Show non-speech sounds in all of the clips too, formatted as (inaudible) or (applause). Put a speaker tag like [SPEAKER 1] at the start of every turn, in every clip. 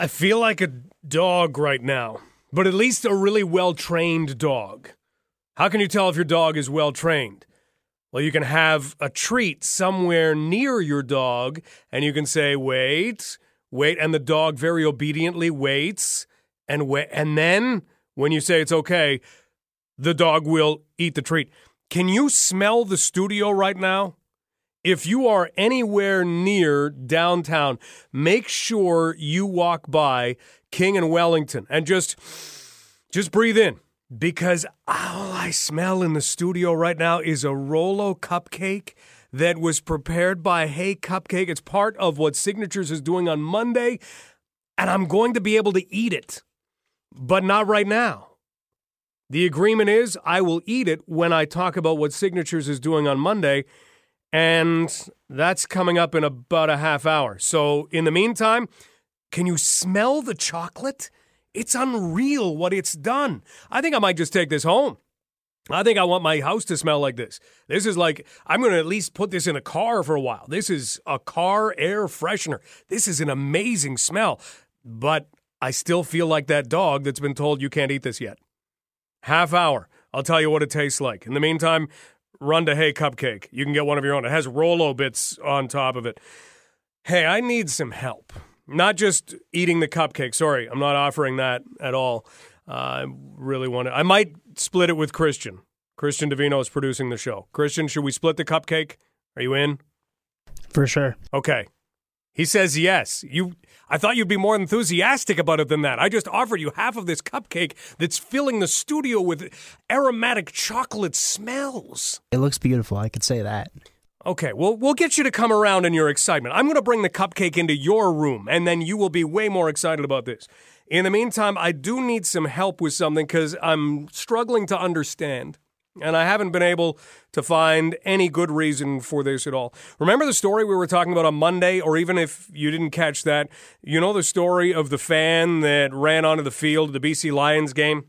[SPEAKER 1] I feel like a dog right now, but at least a really well trained dog. How can you tell if your dog is well trained? Well, you can have a treat somewhere near your dog, and you can say, wait, wait, and the dog very obediently waits, and wait, and then when you say it's okay, the dog will eat the treat. Can you smell the studio right now? If you are anywhere near downtown, make sure you walk by King and Wellington and just just breathe in because all I smell in the studio right now is a Rolo cupcake that was prepared by Hey Cupcake. It's part of what Signatures is doing on Monday, and I'm going to be able to eat it, but not right now. The agreement is I will eat it when I talk about what Signatures is doing on Monday. And that's coming up in about a half hour. So, in the meantime, can you smell the chocolate? It's unreal what it's done. I think I might just take this home. I think I want my house to smell like this. This is like, I'm going to at least put this in a car for a while. This is a car air freshener. This is an amazing smell. But I still feel like that dog that's been told you can't eat this yet. Half hour. I'll tell you what it tastes like. In the meantime, run to Hey Cupcake. You can get one of your own. It has Rolo bits on top of it. Hey, I need some help. Not just eating the cupcake. Sorry, I'm not offering that at all. Uh, I really want to. I might split it with Christian. Christian Davino is producing the show. Christian, should we split the cupcake? Are you in?
[SPEAKER 2] For sure.
[SPEAKER 1] Okay. He says yes. You I thought you'd be more enthusiastic about it than that. I just offered you half of this cupcake that's filling the studio with aromatic chocolate smells.
[SPEAKER 2] It looks beautiful. I could say that.
[SPEAKER 1] Okay, well, we'll get you to come around in your excitement. I'm going to bring the cupcake into your room, and then you will be way more excited about this. In the meantime, I do need some help with something because I'm struggling to understand. And I haven't been able to find any good reason for this at all. Remember the story we were talking about on Monday, or even if you didn't catch that, you know the story of the fan that ran onto the field at the BC Lions game?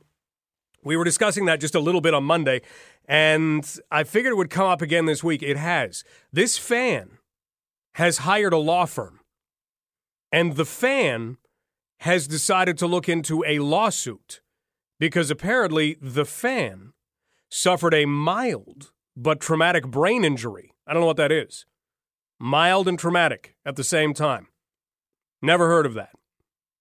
[SPEAKER 1] We were discussing that just a little bit on Monday, and I figured it would come up again this week. It has. This fan has hired a law firm, and the fan has decided to look into a lawsuit because apparently the fan suffered a mild but traumatic brain injury. I don't know what that is. Mild and traumatic at the same time. Never heard of that.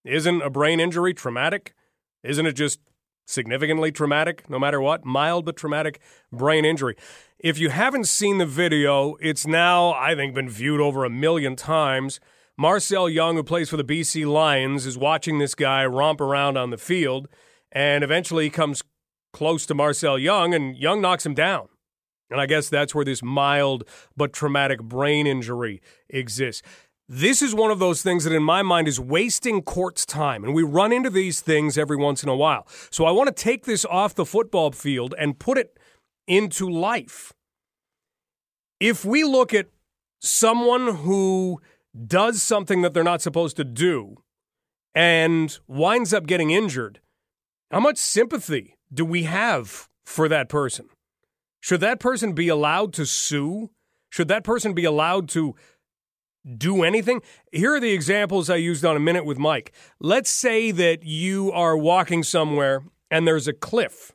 [SPEAKER 1] Isn't a brain injury traumatic? Isn't it just significantly traumatic, no matter what? Mild but traumatic brain injury. If you haven't seen the video, it's now, I think, been viewed over a million times. Marcell Young, who plays for the BC Lions, is watching this guy romp around on the field and eventually comes close to Marcell Young, and Young knocks him down. And I guess that's where this mild but traumatic brain injury exists. This is one of those things that, in my mind, is wasting court's time. And we run into these things every once in a while. So I want to take this off the football field and put it into life. If we look at someone who does something that they're not supposed to do and winds up getting injured, how much sympathy do we have for that person? Should that person be allowed to sue? Should that person be allowed to do anything? Here are the examples I used on a minute with Mike. Let's say that you are walking somewhere and there's a cliff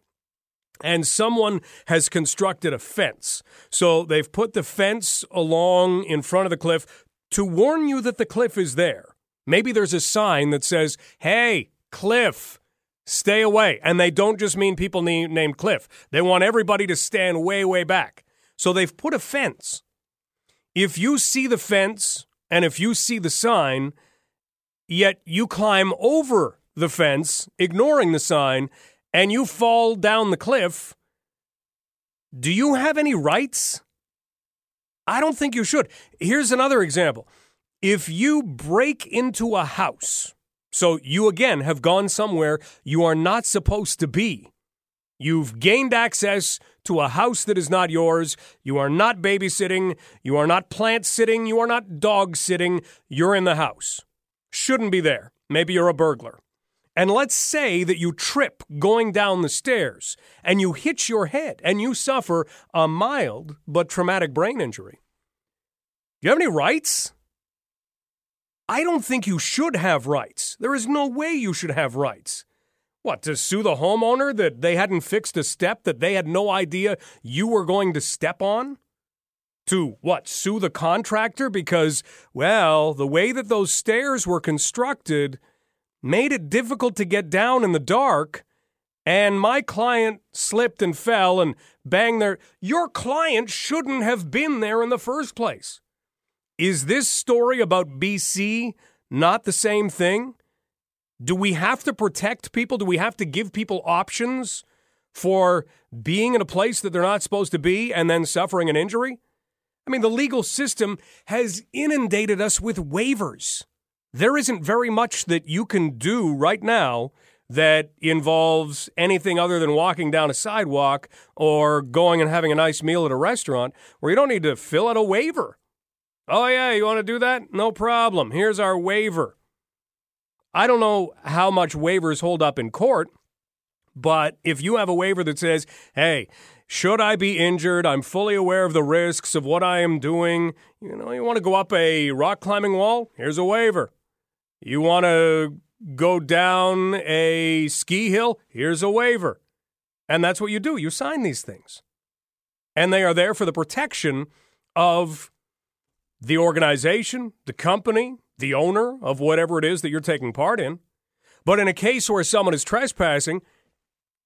[SPEAKER 1] and someone has constructed a fence. So they've put the fence along in front of the cliff to warn you that the cliff is there. Maybe there's a sign that says, hey, cliff. Stay away. And they don't just mean people named Cliff. They want everybody to stand way, way back. So they've put a fence. If you see the fence and if you see the sign, yet you climb over the fence, ignoring the sign, and you fall down the cliff, do you have any rights? I don't think you should. Here's another example. If you break into a house, so you again have gone somewhere you are not supposed to be. You've gained access to a house that is not yours. You are not babysitting. You are not plant sitting. You are not dog sitting. You're in the house. Shouldn't be there. Maybe you're a burglar. And let's say that you trip going down the stairs and you hit your head and you suffer a mild but traumatic brain injury. Do you have any rights? I don't think you should have rights. There is no way you should have rights. What, to sue the homeowner that they hadn't fixed a step that they had no idea you were going to step on? To what, sue the contractor because, well, the way that those stairs were constructed made it difficult to get down in the dark, and my client slipped and fell and banged their. Your client shouldn't have been there in the first place. Is this story about BC not the same thing? Do we have to protect people? Do we have to give people options for being in a place that they're not supposed to be and then suffering an injury? I mean, the legal system has inundated us with waivers. There isn't very much that you can do right now that involves anything other than walking down a sidewalk or going and having a nice meal at a restaurant where you don't need to fill out a waiver. Oh, yeah, you want to do that? No problem. Here's our waiver. I don't know how much waivers hold up in court, but if you have a waiver that says, hey, should I be injured? I'm fully aware of the risks of what I am doing. You know, you want to go up a rock climbing wall? Here's a waiver. You want to go down a ski hill? Here's a waiver. And that's what you do. You sign these things. And they are there for the protection of the organization, the company, the owner of whatever it is that you're taking part in. But in a case where someone is trespassing,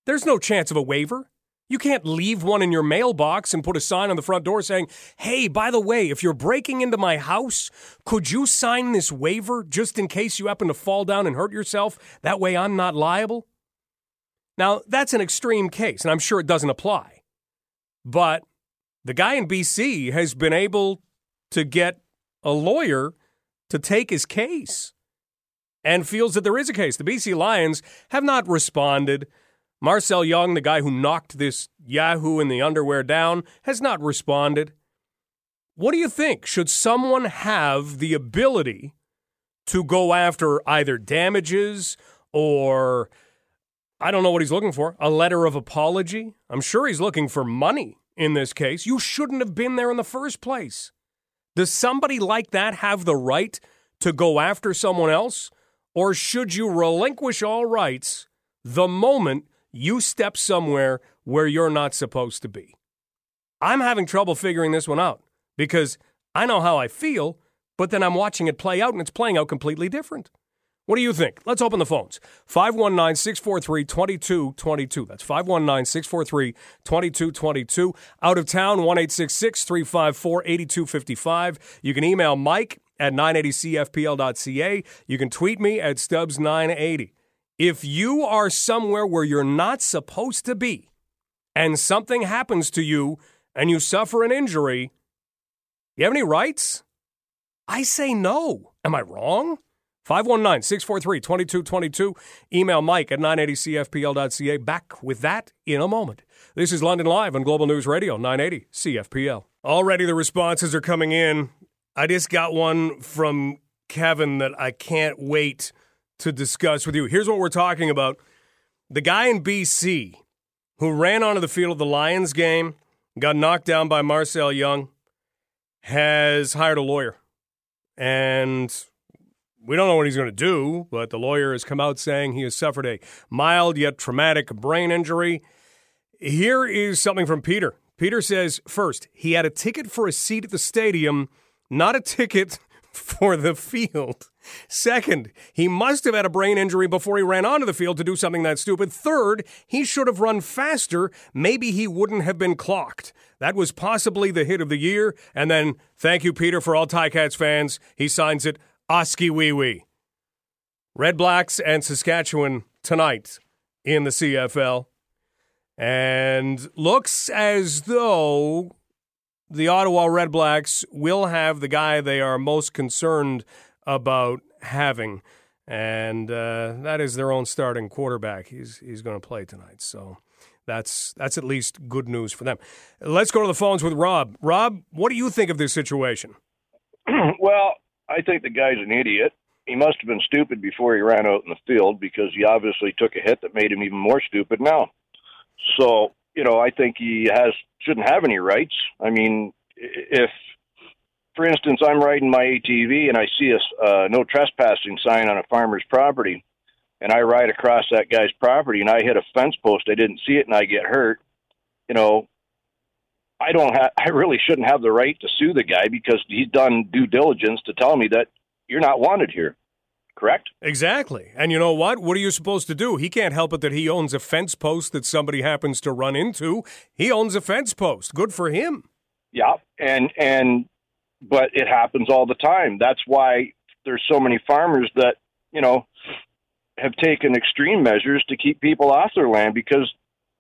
[SPEAKER 1] there's no chance of a waiver. You can't leave one in your mailbox and put a sign on the front door saying, hey, by the way, if you're breaking into my house, could you sign this waiver just in case you happen to fall down and hurt yourself? That way I'm not liable. Now, that's an extreme case, and I'm sure it doesn't apply. But the guy in BC has been able to get a lawyer to take his case and feels that there is a case. The BC Lions have not responded. Marcell Young, the guy who knocked this Yahoo in the underwear down, has not responded. What do you think? Should someone have the ability to go after either damages or I don't know what he's looking for, a letter of apology? I'm sure he's looking for money in this case. You shouldn't have been there in the first place. Does somebody like that have the right to go after someone else? Or should you relinquish all rights the moment you step somewhere where you're not supposed to be? I'm having trouble figuring this one out because I know how I feel, but then I'm watching it play out and it's playing out completely different. What do you think? Let's open the phones. 519 643 2222. That's 519 643 2222. Out of town, 1 354 8255. You can email Mike at 980cfpl.ca. You can tweet me at Stubbs980. If you are somewhere where you're not supposed to be and something happens to you and you suffer an injury, you have any rights? I say no. Am I wrong? 519 643 2222. Email Mike at 980cfpl.ca. Back with that in a moment. This is London Live on Global News Radio 980 CFPL. Already the responses are coming in. I just got one from Kevin that I can't wait to discuss with you. Here's what we're talking about the guy in BC who ran onto the field of the Lions game, got knocked down by Marcell Young, has hired a lawyer. And we don't know what he's going to do, but the lawyer has come out saying he has suffered a mild yet traumatic brain injury. Here is something from Peter. Peter says first, he had a ticket for a seat at the stadium, not a ticket (laughs) for the field. Second, he must have had a brain injury before he ran onto the field to do something that stupid. Third, he should have run faster. Maybe he wouldn't have been clocked. That was possibly the hit of the year. And then, thank you, Peter, for all Ticats fans. He signs it Oskee Wee Wee. Red Blacks and Saskatchewan tonight in the CFL. And looks as though the Ottawa Red Blacks will have the guy they are most concerned about having. And uh, that is their own starting quarterback. He's, he's going to play tonight. So that's, that's at least good news for them. Let's go to the phones with Rob. Rob, what do you think of this situation? (clears throat)
[SPEAKER 3] well, I think the guy's an idiot. He must have been stupid before he ran out in the field because he obviously took a hit that made him even more stupid now. So, you know, I think he has shouldn't have any rights. I mean, if for instance, I'm riding my ATV and I see a uh, no trespassing sign on a farmer's property, and I ride across that guy's property and I hit a fence post. I didn't see it and I get hurt. You know, I don't have. I really shouldn't have the right to sue the guy because he's done due diligence to tell me that you're not wanted here. Correct?
[SPEAKER 1] Exactly. And you know what? What are you supposed to do? He can't help it that he owns a fence post that somebody happens to run into. He owns a fence post. Good for him.
[SPEAKER 3] Yeah, and and but it happens all the time. That's why there's so many farmers that you know have taken extreme measures to keep people off their land because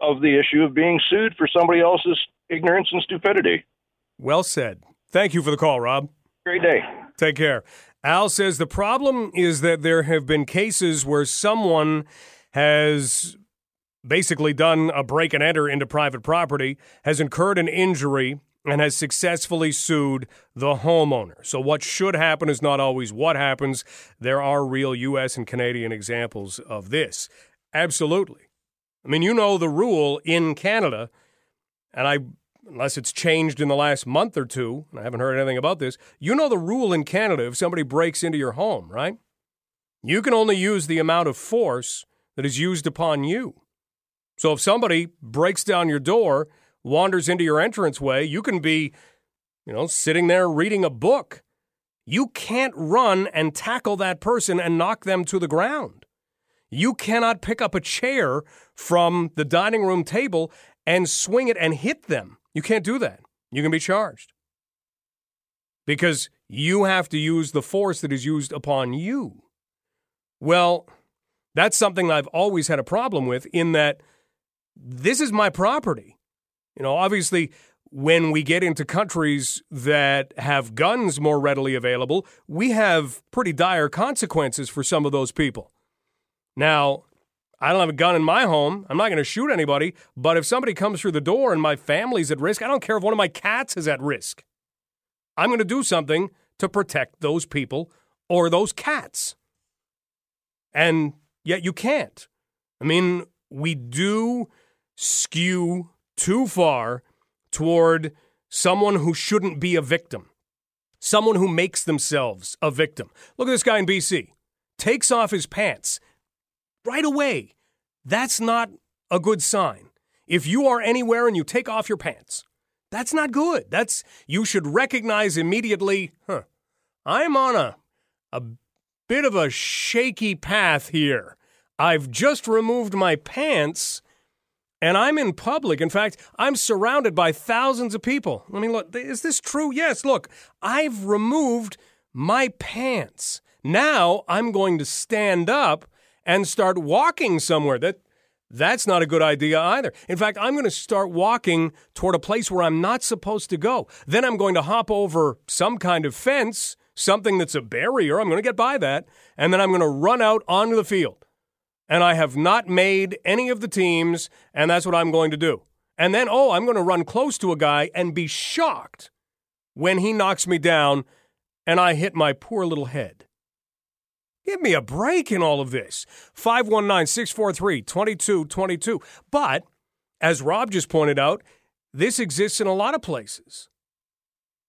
[SPEAKER 3] of the issue of being sued for somebody else's ignorance and stupidity.
[SPEAKER 1] Well said. Thank you for the call, Rob.
[SPEAKER 3] Great day.
[SPEAKER 1] Take care. Al says the problem is that there have been cases where someone has basically done a break and enter into private property, has incurred an injury, and has successfully sued the homeowner. So, what should happen is not always what happens. There are real U.S. and Canadian examples of this. Absolutely. I mean, you know the rule in Canada, and I, unless it's changed in the last month or two, and I haven't heard anything about this, you know the rule in Canada if somebody breaks into your home, right? You can only use the amount of force that is used upon you. So if somebody breaks down your door wanders into your entranceway, you can be, you know, sitting there reading a book. You can't run and tackle that person and knock them to the ground. You cannot pick up a chair from the dining room table and swing it and hit them. You can't do that. You can be charged. Because you have to use the force that is used upon you. Well, that's something I've always had a problem with in that this is my property. You know, obviously, when we get into countries that have guns more readily available, we have pretty dire consequences for some of those people. Now, I don't have a gun in my home. I'm not going to shoot anybody. But if somebody comes through the door and my family's at risk, I don't care if one of my cats is at risk. I'm going to do something to protect those people or those cats. And yet you can't. I mean, we do skew too far toward someone who shouldn't be a victim, someone who makes themselves a victim. Look at this guy in BC. Takes off his pants right away. That's not a good sign. If you are anywhere and you take off your pants, that's not good. That's you should recognize immediately, huh. I'm on a a bit of a shaky path here. I've just removed my pants and I'm in public. In fact, I'm surrounded by thousands of people. I mean, look, is this true? Yes, look, I've removed my pants. Now I'm going to stand up and start walking somewhere. That that's not a good idea either. In fact, I'm going to start walking toward a place where I'm not supposed to go. Then I'm going to hop over some kind of fence, something that's a barrier. I'm going to get by that, and then I'm going to run out onto the field and I have not made any of the teams, and that's what I'm going to do. And then, oh, I'm going to run close to a guy and be shocked when he knocks me down and I hit my poor little head. Give me a break in all of this. 519 643 2222. But, as Rob just pointed out, this exists in a lot of places.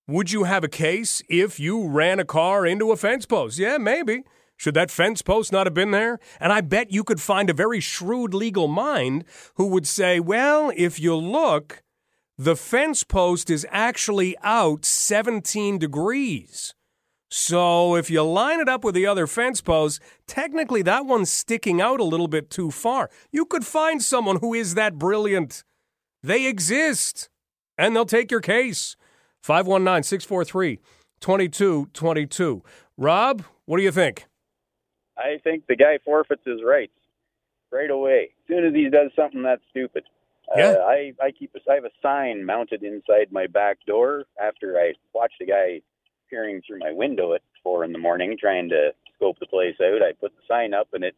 [SPEAKER 1] Would you have a case if you ran a car into a fence post? Yeah, maybe. Should that fence post not have been there? And I bet you could find a very shrewd legal mind who would say, well, if you look, the fence post is actually out 17 degrees. So if you line it up with the other fence posts, technically that one's sticking out a little bit too far. You could find someone who is that brilliant. They exist, and they'll take your case. 519 643 2222. Rob, what do you think?
[SPEAKER 4] I think the guy forfeits his rights right away. As soon as he does something that's stupid.
[SPEAKER 1] Yeah.
[SPEAKER 4] Uh, I, I keep a, I have a sign mounted inside my back door after I watch the guy peering through my window at four in the morning trying to scope the place out. I put the sign up and it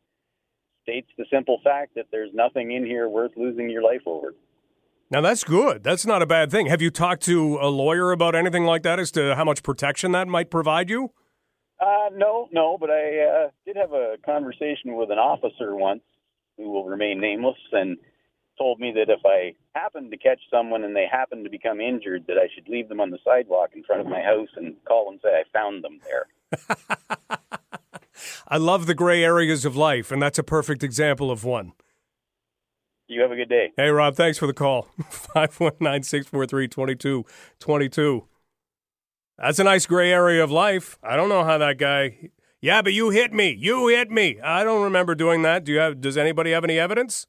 [SPEAKER 4] states the simple fact that there's nothing in here worth losing your life over.
[SPEAKER 1] Now that's good. That's not a bad thing. Have you talked to a lawyer about anything like that as to how much protection that might provide you?
[SPEAKER 4] Uh, no, no, but I uh, did have a conversation with an officer once who will remain nameless, and told me that if I happened to catch someone and they happened to become injured, that I should leave them on the sidewalk in front of my house and call and say I found them there. (laughs)
[SPEAKER 1] I love the gray areas of life, and that's a perfect example of one.
[SPEAKER 4] You have a good day.
[SPEAKER 1] Hey, Rob, thanks for the call. (laughs) 519 643 2222. That's a nice gray area of life. I don't know how that guy. Yeah, but you hit me. You hit me. I don't remember doing that. Do you have? Does anybody have any evidence?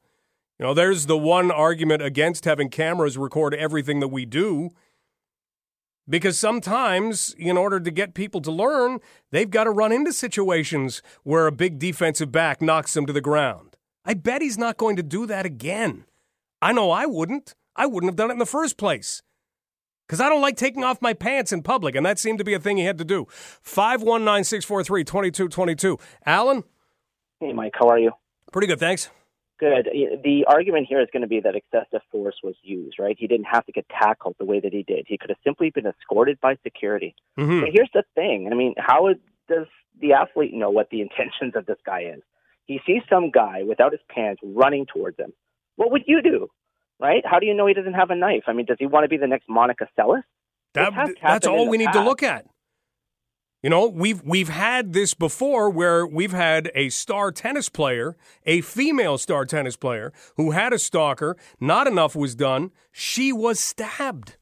[SPEAKER 1] You know, there's the one argument against having cameras record everything that we do. Because sometimes, in order to get people to learn, they've got to run into situations where a big defensive back knocks them to the ground. I bet he's not going to do that again. I know I wouldn't. I wouldn't have done it in the first place. Because I don't like taking off my pants in public, and that seemed to be a thing he had to do. 519 643 2222. Alan?
[SPEAKER 5] Hey, Mike, how are you?
[SPEAKER 1] Pretty good, thanks.
[SPEAKER 5] Good. The argument here is going to be that excessive force was used, right? He didn't have to get tackled the way that he did. He could have simply been escorted by security.
[SPEAKER 1] Mm-hmm.
[SPEAKER 5] But here's the thing. I mean, how does the athlete know what the (laughs) intentions of this guy is? He sees some guy without his pants running towards him. What would you do, right? How do you know he doesn't have a knife? I mean, does he want to be the next Monica Seles?
[SPEAKER 1] That, that's all we need
[SPEAKER 5] past.
[SPEAKER 1] to look at. You know, we've we've had this before where we've had a star tennis player, a female star tennis player who had a stalker, not enough was done, she was stabbed.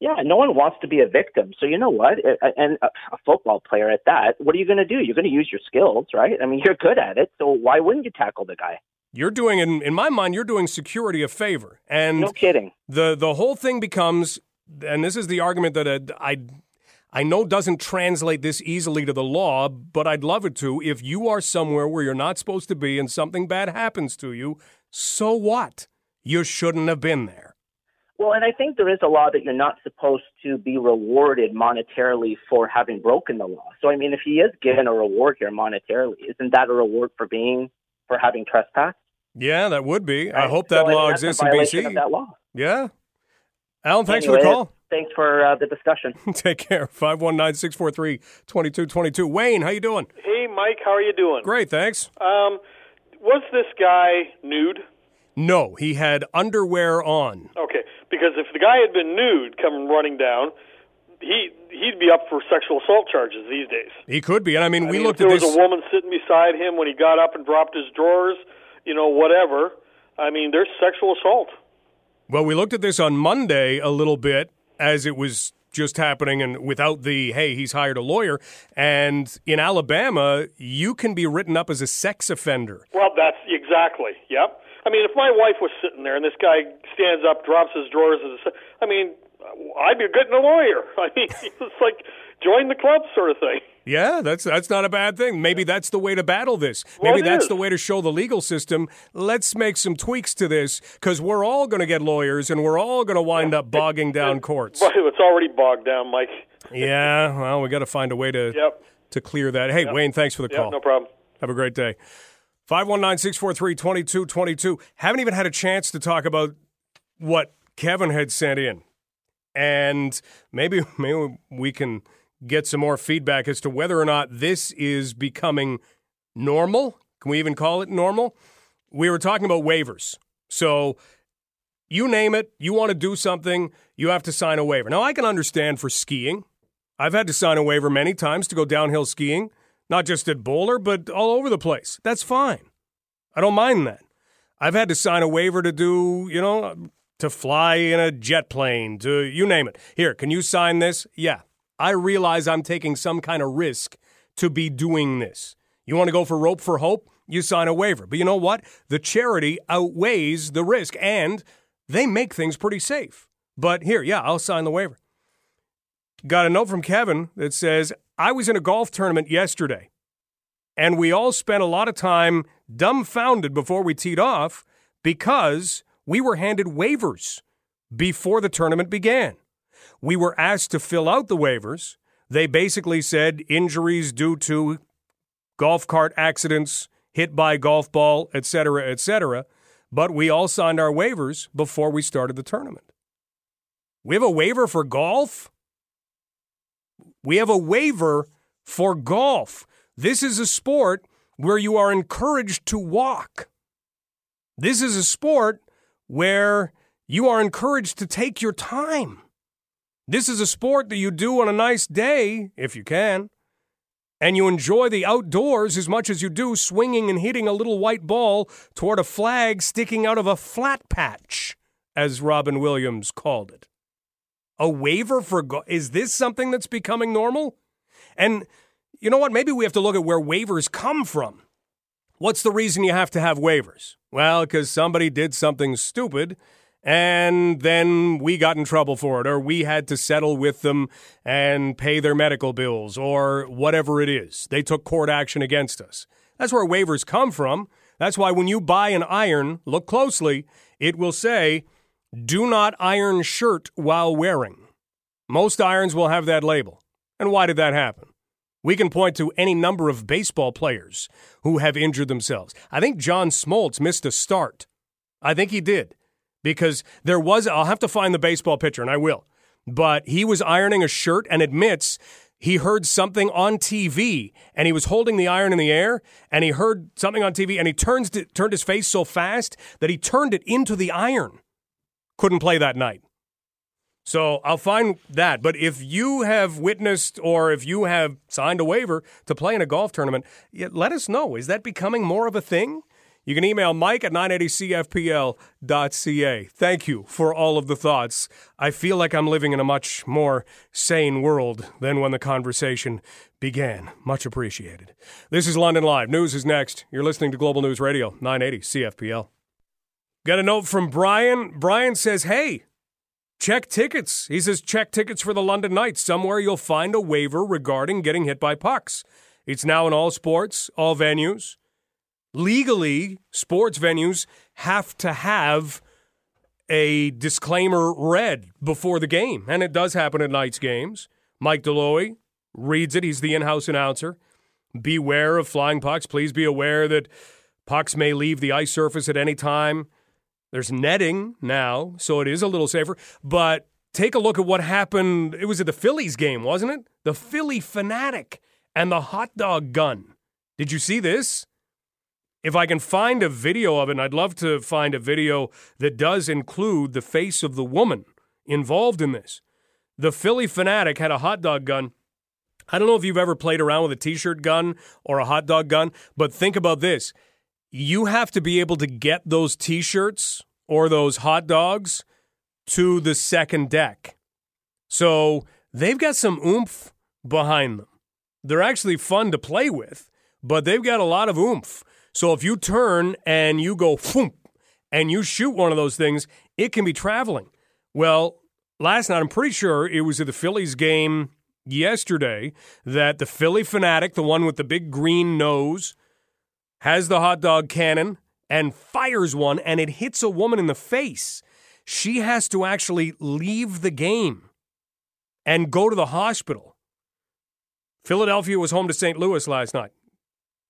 [SPEAKER 5] Yeah, no one wants to be a victim. So you know what? And a football player at that, what are you going to do? You're going to use your skills, right? I mean, (laughs) you're good at it. So why wouldn't you tackle the guy?
[SPEAKER 1] You're doing in in my mind, you're doing security a favor. And
[SPEAKER 5] no kidding.
[SPEAKER 1] The the whole thing becomes and this is the argument that I I know doesn't translate this easily to the law, but I'd love it to. If you are somewhere where you're not supposed to be and something bad happens to you, so what? You shouldn't have been there.
[SPEAKER 5] Well, and I think there is a law that you're not supposed to be rewarded monetarily for having broken the law. So, I mean, if he is given a reward here monetarily, isn't that a reward for being for having trespassed?
[SPEAKER 1] Yeah, that would be.
[SPEAKER 5] Right?
[SPEAKER 1] I hope that
[SPEAKER 5] so,
[SPEAKER 1] law
[SPEAKER 5] I mean,
[SPEAKER 1] exists in
[SPEAKER 5] BC.
[SPEAKER 1] BC.
[SPEAKER 5] that law.
[SPEAKER 1] Yeah. Alan, thanks
[SPEAKER 5] anyway,
[SPEAKER 1] for the call.
[SPEAKER 5] Thanks for uh, the discussion. (laughs)
[SPEAKER 1] Take care. 519-643-2222. Wayne, how you doing?
[SPEAKER 6] Hey, Mike, how are you doing?
[SPEAKER 1] Great, thanks.
[SPEAKER 6] Um, was this guy nude?
[SPEAKER 1] No, he had underwear on.
[SPEAKER 6] Okay, because if the guy had been nude coming running down, he he'd be up for sexual assault charges these days.
[SPEAKER 1] He could be, and I mean,
[SPEAKER 6] I
[SPEAKER 1] we
[SPEAKER 6] mean,
[SPEAKER 1] looked
[SPEAKER 6] if
[SPEAKER 1] at
[SPEAKER 6] there
[SPEAKER 1] this.
[SPEAKER 6] was a woman sitting beside him when he got up and dropped his drawers, you know, whatever. I mean, there's sexual assault.
[SPEAKER 1] Well, we looked at this on Monday a little bit as it was just happening and without the hey he's hired a lawyer and in Alabama you can be written up as a sex offender.
[SPEAKER 6] Well, that's exactly. Yep. I mean, if my wife was sitting there and this guy stands up, drops his drawers, as a, I mean, I'd be getting a lawyer. (laughs) I mean, it's like join the club sort of thing.
[SPEAKER 1] Yeah, that's that's not a bad thing. Maybe that's the way to battle this.
[SPEAKER 6] Well,
[SPEAKER 1] Maybe that's
[SPEAKER 6] is.
[SPEAKER 1] the way to show the legal system. Let's make some tweaks to this because we're all going to get lawyers and we're all going to wind up bogging down courts. (laughs)
[SPEAKER 6] But it's already bogged down, Mike.
[SPEAKER 1] Yeah, well, we got to find a way to
[SPEAKER 6] Yep.
[SPEAKER 1] to clear that. Hey, Wayne, thanks for the
[SPEAKER 6] Yep,
[SPEAKER 1] call.
[SPEAKER 6] no problem.
[SPEAKER 1] Have a great day. 519 643 2222. Haven't even had a chance to talk about what Kevin had sent in. And maybe, (laughs) maybe we can get some more feedback as to whether or not this is becoming normal. Can we even call it normal? We were talking about waivers. So you name it, you want to do something, you have to sign a waiver. Now, I can understand for skiing. I've had to sign a waiver many times to go downhill skiing, not just at Boler, but all over the place. That's fine. I don't mind that. I've had to sign a waiver to do, you know, to fly in a jet plane, to you name it. Here, can you sign this? Yeah. I realize I'm taking some kind of risk to be doing this. You want to go for rope for hope? You sign a waiver. But you know what? The charity outweighs the risk and they make things pretty safe. But here, yeah, I'll sign the waiver. Got a note from Kevin that says, I was in a golf tournament yesterday, and we all spent a lot of time dumbfounded before we teed off because we were handed waivers before the tournament began. We were asked to fill out the waivers. They basically said injuries due to golf cart accidents, hit by golf ball, etc., etc. But we all signed our waivers before we started the tournament. We have a waiver for golf? We have a waiver for golf. This is a sport where you are encouraged to walk. This is a sport where you are encouraged to take your time. This is a sport that you do on a nice day, if you can, and you enjoy the outdoors as much as you do swinging and hitting a little white ball toward a flag sticking out of a flat patch, as Robin Williams called it. A waiver for go- is this something that's becoming normal? And you know what? Maybe we have to look at where waivers come from. What's the reason you have to have waivers? Well, because somebody did something stupid and then we got in trouble for it, or we had to settle with them and pay their medical bills, or whatever it is. They took court action against us. That's where waivers come from. That's why when you buy an iron, look closely, it will say, do not iron shirt while wearing. Most irons will have that label. And why did that happen? We can point to any number of baseball players who have injured themselves. I think John Smoltz missed a start. I think he did because there was, I'll have to find the baseball pitcher, and I will, but he was ironing a shirt and admits he heard something on TV and he was holding the iron in the air and he heard something on TV and he turns to, turned his face so fast that he turned it into the iron. Couldn't play that night. So I'll find that. But if you have witnessed or if you have signed a waiver to play in a golf tournament, let us know. Is that becoming more of a thing? You can email mike at 980cfpl.ca. Thank you for all of the thoughts. I feel like I'm living in a much more sane world than when the conversation began. Much appreciated. This is London Live. News is next. You're listening to Global News Radio, 980 CFPL. Got a note from Brian. Brian says, Hey, check tickets. He says, check tickets for the London Knights. Somewhere you'll find a waiver regarding getting hit by pucks. It's now in all sports, all venues legally, sports venues have to have a disclaimer read before the game. And it does happen at Knights games. Mike Deloy reads it. He's the in house announcer. Beware of flying pucks. Please be aware that pucks may leave the ice surface at any time. There's netting now, so it is a little safer. But take a look at what happened. It was at the Phillies game, wasn't it? The Phillie Phanatic and the hot dog gun. Did you see this? If I can find a video of it, and I'd love to find a video that does include the face of the woman involved in this. The Phillie Phanatic had a hot dog gun. I don't know if you've ever played around with a t shirt gun or a hot dog gun, but think about this. You have to be able to get those t shirts or those hot dogs to the second deck. So they've got some oomph behind them. They're actually fun to play with, but they've got a lot of oomph. So if you turn and you go boom, and you shoot one of those things, it can be traveling. Well, last night, I'm pretty sure it was at the Phillies game yesterday that the Phillie Phanatic, the one with the big green nose, has the hot dog cannon and fires one, and it hits a woman in the face. She has to actually leave the game and go to the hospital. Philadelphia was home to St. Louis last night.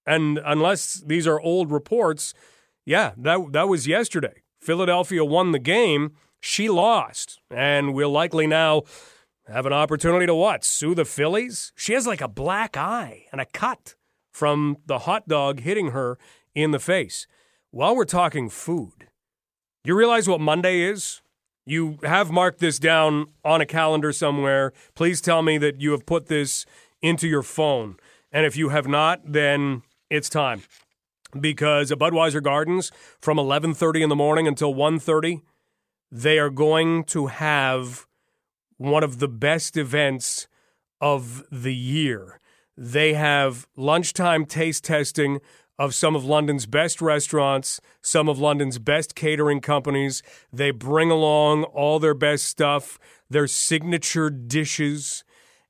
[SPEAKER 1] And unless these are old reports, yeah, that that was yesterday. Philadelphia won the game. She lost, and we'll likely now have an opportunity to what? Sue the Phillies? She has like a black eye and a cut from the hot dog hitting her in the face. While we're talking food, you realize what Monday is? You have marked this down on a calendar somewhere. Please tell me that you have put this into your phone. And if you have not, then it's time because at Budweiser Gardens from 11:30 in the morning until 1:30 they are going to have one of the best events of the year. They have lunchtime taste testing of some of London's best restaurants, some of London's best catering companies. They bring along all their best stuff, their signature dishes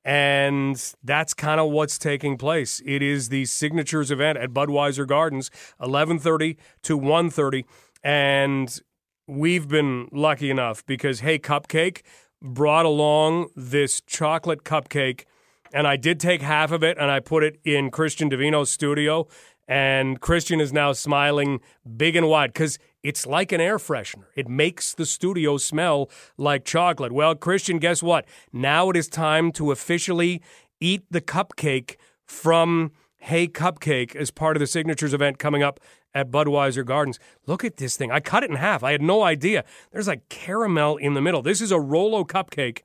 [SPEAKER 1] and that's kind of what's taking place. It is the signatures event at Budweiser Gardens, 11:30 to 1:30, and we've been lucky enough because hey, Cupcake brought along this chocolate cupcake, and I did take half of it and I put it in Christian Davino's studio, and Christian is now smiling big and wide because it's like an air freshener. It makes the studio smell like chocolate. Well, Christian, guess what? Now it is time to officially eat the cupcake from Hey Cupcake as part of the Signatures event coming up at Budweiser Gardens. Look at this thing. I cut it in half. I had no idea. There's like caramel in the middle. This is a Rolo cupcake,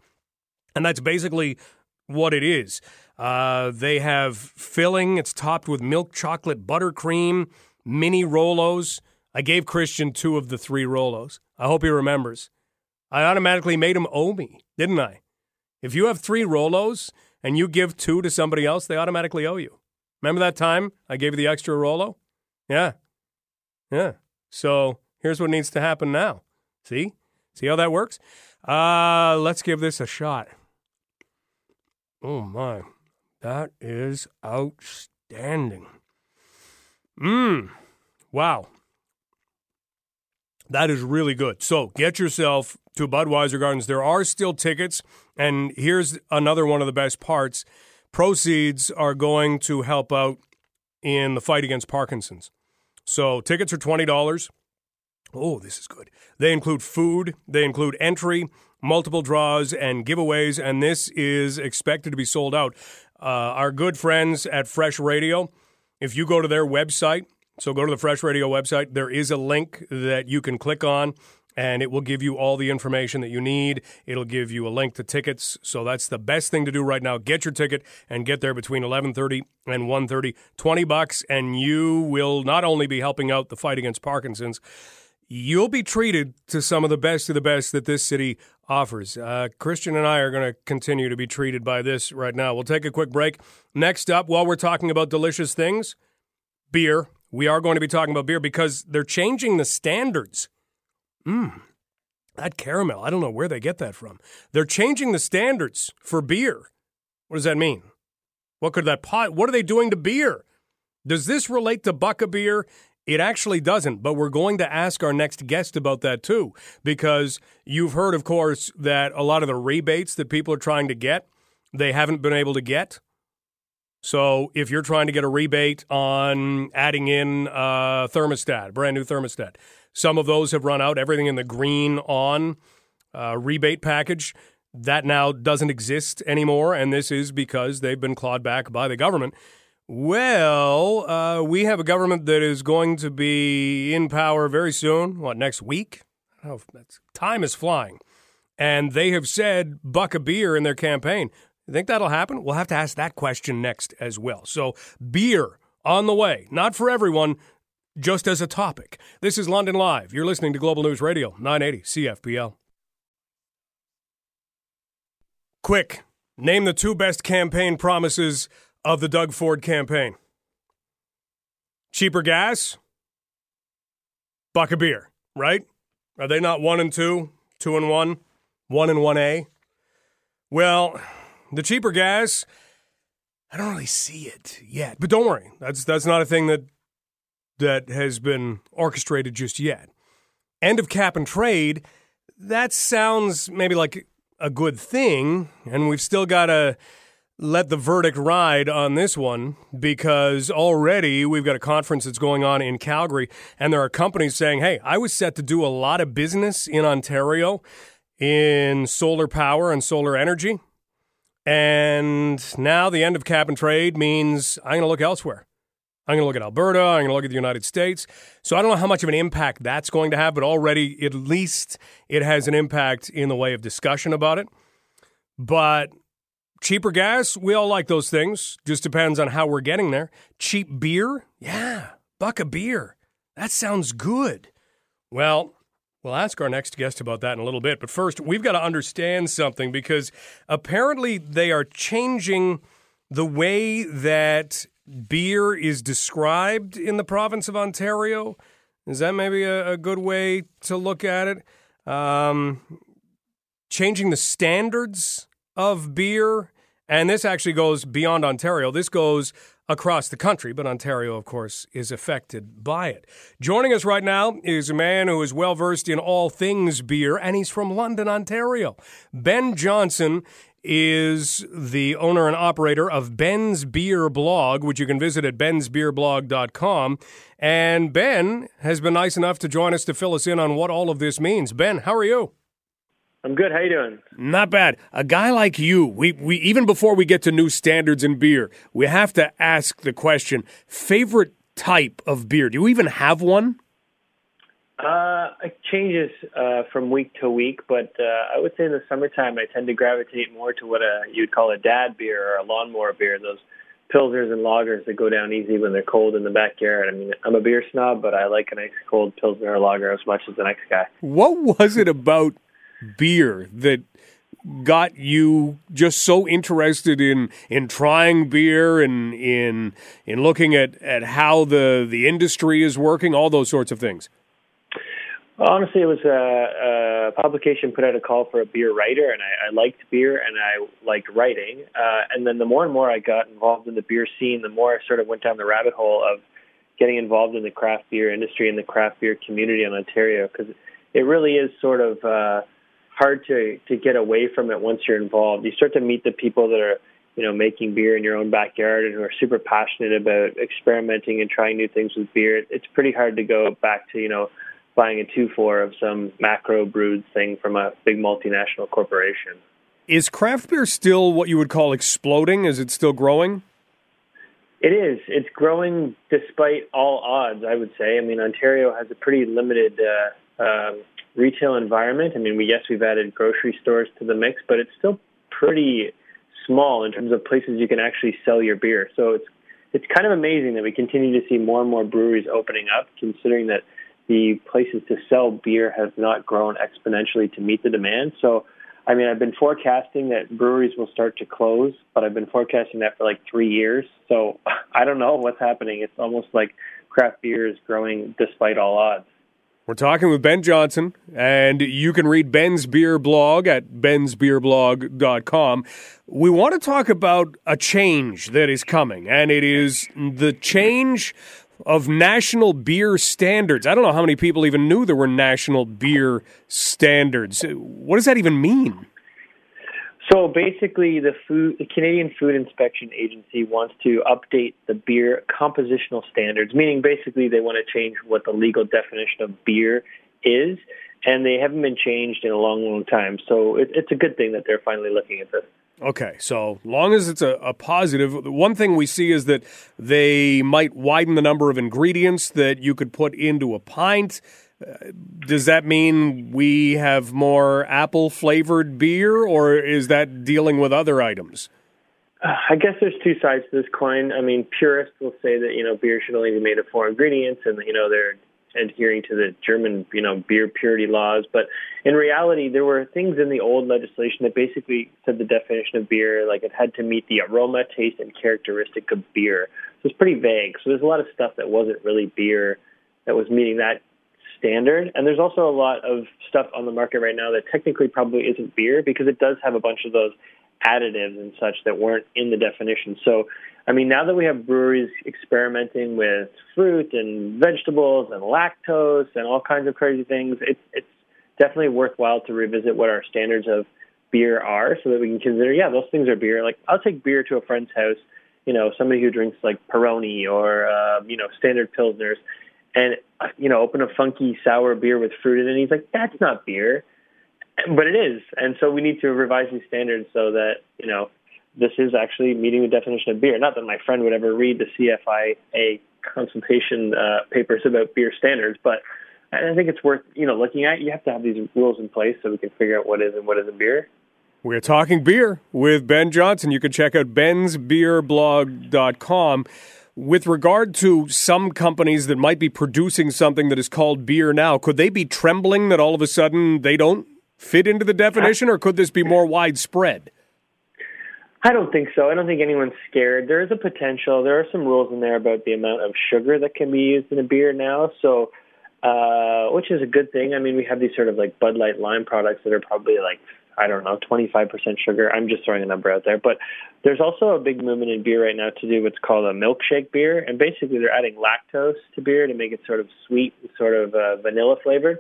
[SPEAKER 1] and that's basically what it is. Uh, they have filling. It's topped with milk chocolate buttercream, mini Rolos. I gave Christian two of the three Rolos. I hope he remembers. I automatically made him owe me, didn't I? If you have three Rolos and you give two to somebody else, they automatically owe you. Remember that time I gave you the extra Rolo? Yeah. Yeah. So here's what needs to happen now. See? See how that works? Uh, let's give this a shot. Oh my. That is outstanding. Mmm. Wow. That is really good. So get yourself to Budweiser Gardens. There are still tickets. And here's another one of the best parts proceeds are going to help out in the fight against Parkinson's. So tickets are $20. Oh, this is good. They include food, they include entry, multiple draws, and giveaways, and this is expected to be sold out. Uh, our good friends at Fresh Radio, if you go to their website, so go to the Fresh Radio website, there is a link that you can click on and it will give you all the information that you need. It'll give you a link to tickets. So that's the best thing to do right now. Get your ticket and get there between 11:30 and 1:30. 20 bucks and you will not only be helping out the fight against Parkinson's, you'll be treated to some of the best of the best that this city offers. Uh, Christian and I are going to continue to be treated by this right now. We'll take a quick break. Next up, while we're talking about delicious things, beer. We are going to be talking about beer because they're changing the standards Mmm. That caramel, I don't know where they get that from. They're changing the standards for beer. What does that mean? What could that pot what are they doing to beer? Does this relate to Buck beer? It actually doesn't, but we're going to ask our next guest about that too, because you've heard, of course, that a lot of the rebates that people are trying to get, they haven't been able to get. So if you're trying to get a rebate on adding in a thermostat, brand new thermostat, some of those have run out. Everything in the green on uh, rebate package that now doesn't exist anymore, and this is because they've been clawed back by the government. Well, uh, we have a government that is going to be in power very soon. What next week? Oh, time is flying, and they have said "buck a beer" in their campaign. You think that'll happen? We'll have to ask that question next as well. So, beer on the way, not for everyone, just as a topic. This is London Live. You're listening to Global News Radio, 980 CFPL. Quick, name the two best campaign promises of the Doug Ford campaign cheaper gas, buck a beer, right? Are they not one and two, two and one, one and one A? Well, the cheaper gas, I don't really see it yet. But don't worry, that's that's not a thing that that has been orchestrated just yet. End of cap and trade, that sounds maybe like a good thing, and we've still got to let the verdict ride on this one because already we've got a conference that's going on in Calgary, and there are companies saying, hey, I was set to do a lot of business in Ontario in solar power and solar energy. And now the end of cap and trade means I'm going to look elsewhere. I'm going to look at Alberta. I'm going to look at the United States. So I don't know how much of an impact that's going to have, but already at least it has an impact in the way of discussion about it. But cheaper gas, we all like those things. Just depends on how we're getting there. Cheap beer, yeah, buck a beer. That sounds good. Well, we'll ask our next guest about that in a little bit. But first, we've got to understand something because apparently they are changing the way that beer is described in the province of Ontario. Is that maybe a, a good way to look at it? Um, changing the standards of beer. And this actually goes beyond Ontario. This goes across the country, but Ontario, of course, is affected by it. Joining us right now is a man who is well versed in all things beer, and he's from London, Ontario. Ben Johnson is the owner and operator of Ben's Beer Blog, which you can visit at bensbeerblog.com. And Ben has been nice enough to join us to fill us in on what all of this means. Ben, how are you?
[SPEAKER 7] I'm good. How you doing?
[SPEAKER 1] Not bad. A guy like you, we, we even before we get to new standards in beer, we have to ask the question: favorite type of beer? Do you even have one?
[SPEAKER 7] Uh, it changes uh, from week to week, but uh, I would say in the summertime I tend to gravitate more to what a you'd call a dad beer or a lawnmower beer. Those pilsners and lagers that go down easy when they're cold in the backyard. I mean, I'm a beer snob, but I like a nice cold pilsner or lager as much as the next guy.
[SPEAKER 1] What was it about beer that got you just so interested in in trying beer and in in looking at at how the the industry is working, all those sorts of things?
[SPEAKER 7] Honestly, it was a, a publication put out a call for a beer writer, and I, I liked beer and I liked writing. Uh, and then the more and more I got involved in the beer scene, the more I sort of went down the rabbit hole of getting involved in the craft beer industry and the craft beer community in Ontario because it really is sort of uh, hard to to get away from it once you're involved. You start to meet the people that are you know making beer in your own backyard and who are super passionate about experimenting and trying new things with beer. It's pretty hard to go back to you know buying a two four of some macro brewed thing from a big multinational corporation.
[SPEAKER 1] Is craft beer still what you would call exploding? Is it still growing?
[SPEAKER 7] It is. It's growing despite all odds. I would say. I mean, Ontario has a pretty limited uh, um, retail environment. I mean, we yes, we've added grocery stores to the mix, but it's still pretty small in terms of places you can actually sell your beer. So it's it's kind of amazing that we continue to see more and more breweries opening up, considering that the places to sell beer have not grown exponentially to meet the demand. So, I mean, I've been forecasting that breweries will start to close, but I've been forecasting that for like three years. So (laughs) I don't know what's happening. It's almost like craft beer is growing despite all odds.
[SPEAKER 1] We're talking with Ben Johnson, and you can read Ben's beer blog at bensbeerblog.com. We want to talk about a change that is coming, and it is the change of national beer standards. I don't know how many people even knew there were national beer standards. What does that even mean?
[SPEAKER 7] So basically, the food, the Canadian Food Inspection Agency wants to update the beer compositional standards, meaning basically they want to change what the legal definition of beer is, and they haven't been changed in a long, long time. So it, it's a good thing that they're finally looking at this.
[SPEAKER 1] Okay, so long as it's a, a, positive, one thing we see is that they might widen the number of ingredients that you could put into a pint. Does that mean we have more apple flavored beer, or is that dealing with other items?
[SPEAKER 7] I guess there's two sides to this coin. I mean, purists will say that you know beer should only be made of four ingredients, and you know they're adhering to the German, you know, beer purity laws. But in reality, there were things in the old legislation that basically said the definition of beer, like it had to meet the aroma, taste, and characteristic of beer. So it's pretty vague. So there's a lot of stuff that wasn't really beer that was meeting that standard. And there's also a lot of stuff on the market right now that technically probably isn't beer because it does have a bunch of those additives and such that weren't in the definition. So I mean, now that we have breweries experimenting with fruit and vegetables and lactose and all kinds of crazy things, it's it's definitely worthwhile to revisit what our standards of beer are, so that we can consider, yeah, those things are beer. Like I'll take beer to a friend's house, you know, somebody who drinks like Peroni or uh, you know standard pilsners, and you know, open a funky sour beer with fruit in it. And he's like, that's not beer, but it is, and so we need to revise these standards so that you know this is actually meeting the definition of beer. Not that my friend would ever read the CFIA consultation uh, papers about beer standards, but I think it's worth you know looking at. You have to have these rules in place so we can figure out what is and what isn't beer.
[SPEAKER 1] We're talking beer with Ben Johnson. You can check out bensbeerblog.com. With regard to some companies that might be producing something that is called beer now, could they be trembling that all of a sudden they don't fit into the definition, or could this be more widespread?
[SPEAKER 7] I don't think so. I don't think anyone's scared. There is a potential. There are some rules in there about the amount of sugar that can be used in a beer now. So, uh, which is a good thing. I mean, we have these sort of like Bud Light Lime products that are probably like I don't know, 25% sugar. I'm just throwing a number out there. But there's also a big movement in beer right now to do what's called a milkshake beer. And basically, they're adding lactose to beer to make it sort of sweet, sort of uh, vanilla flavored.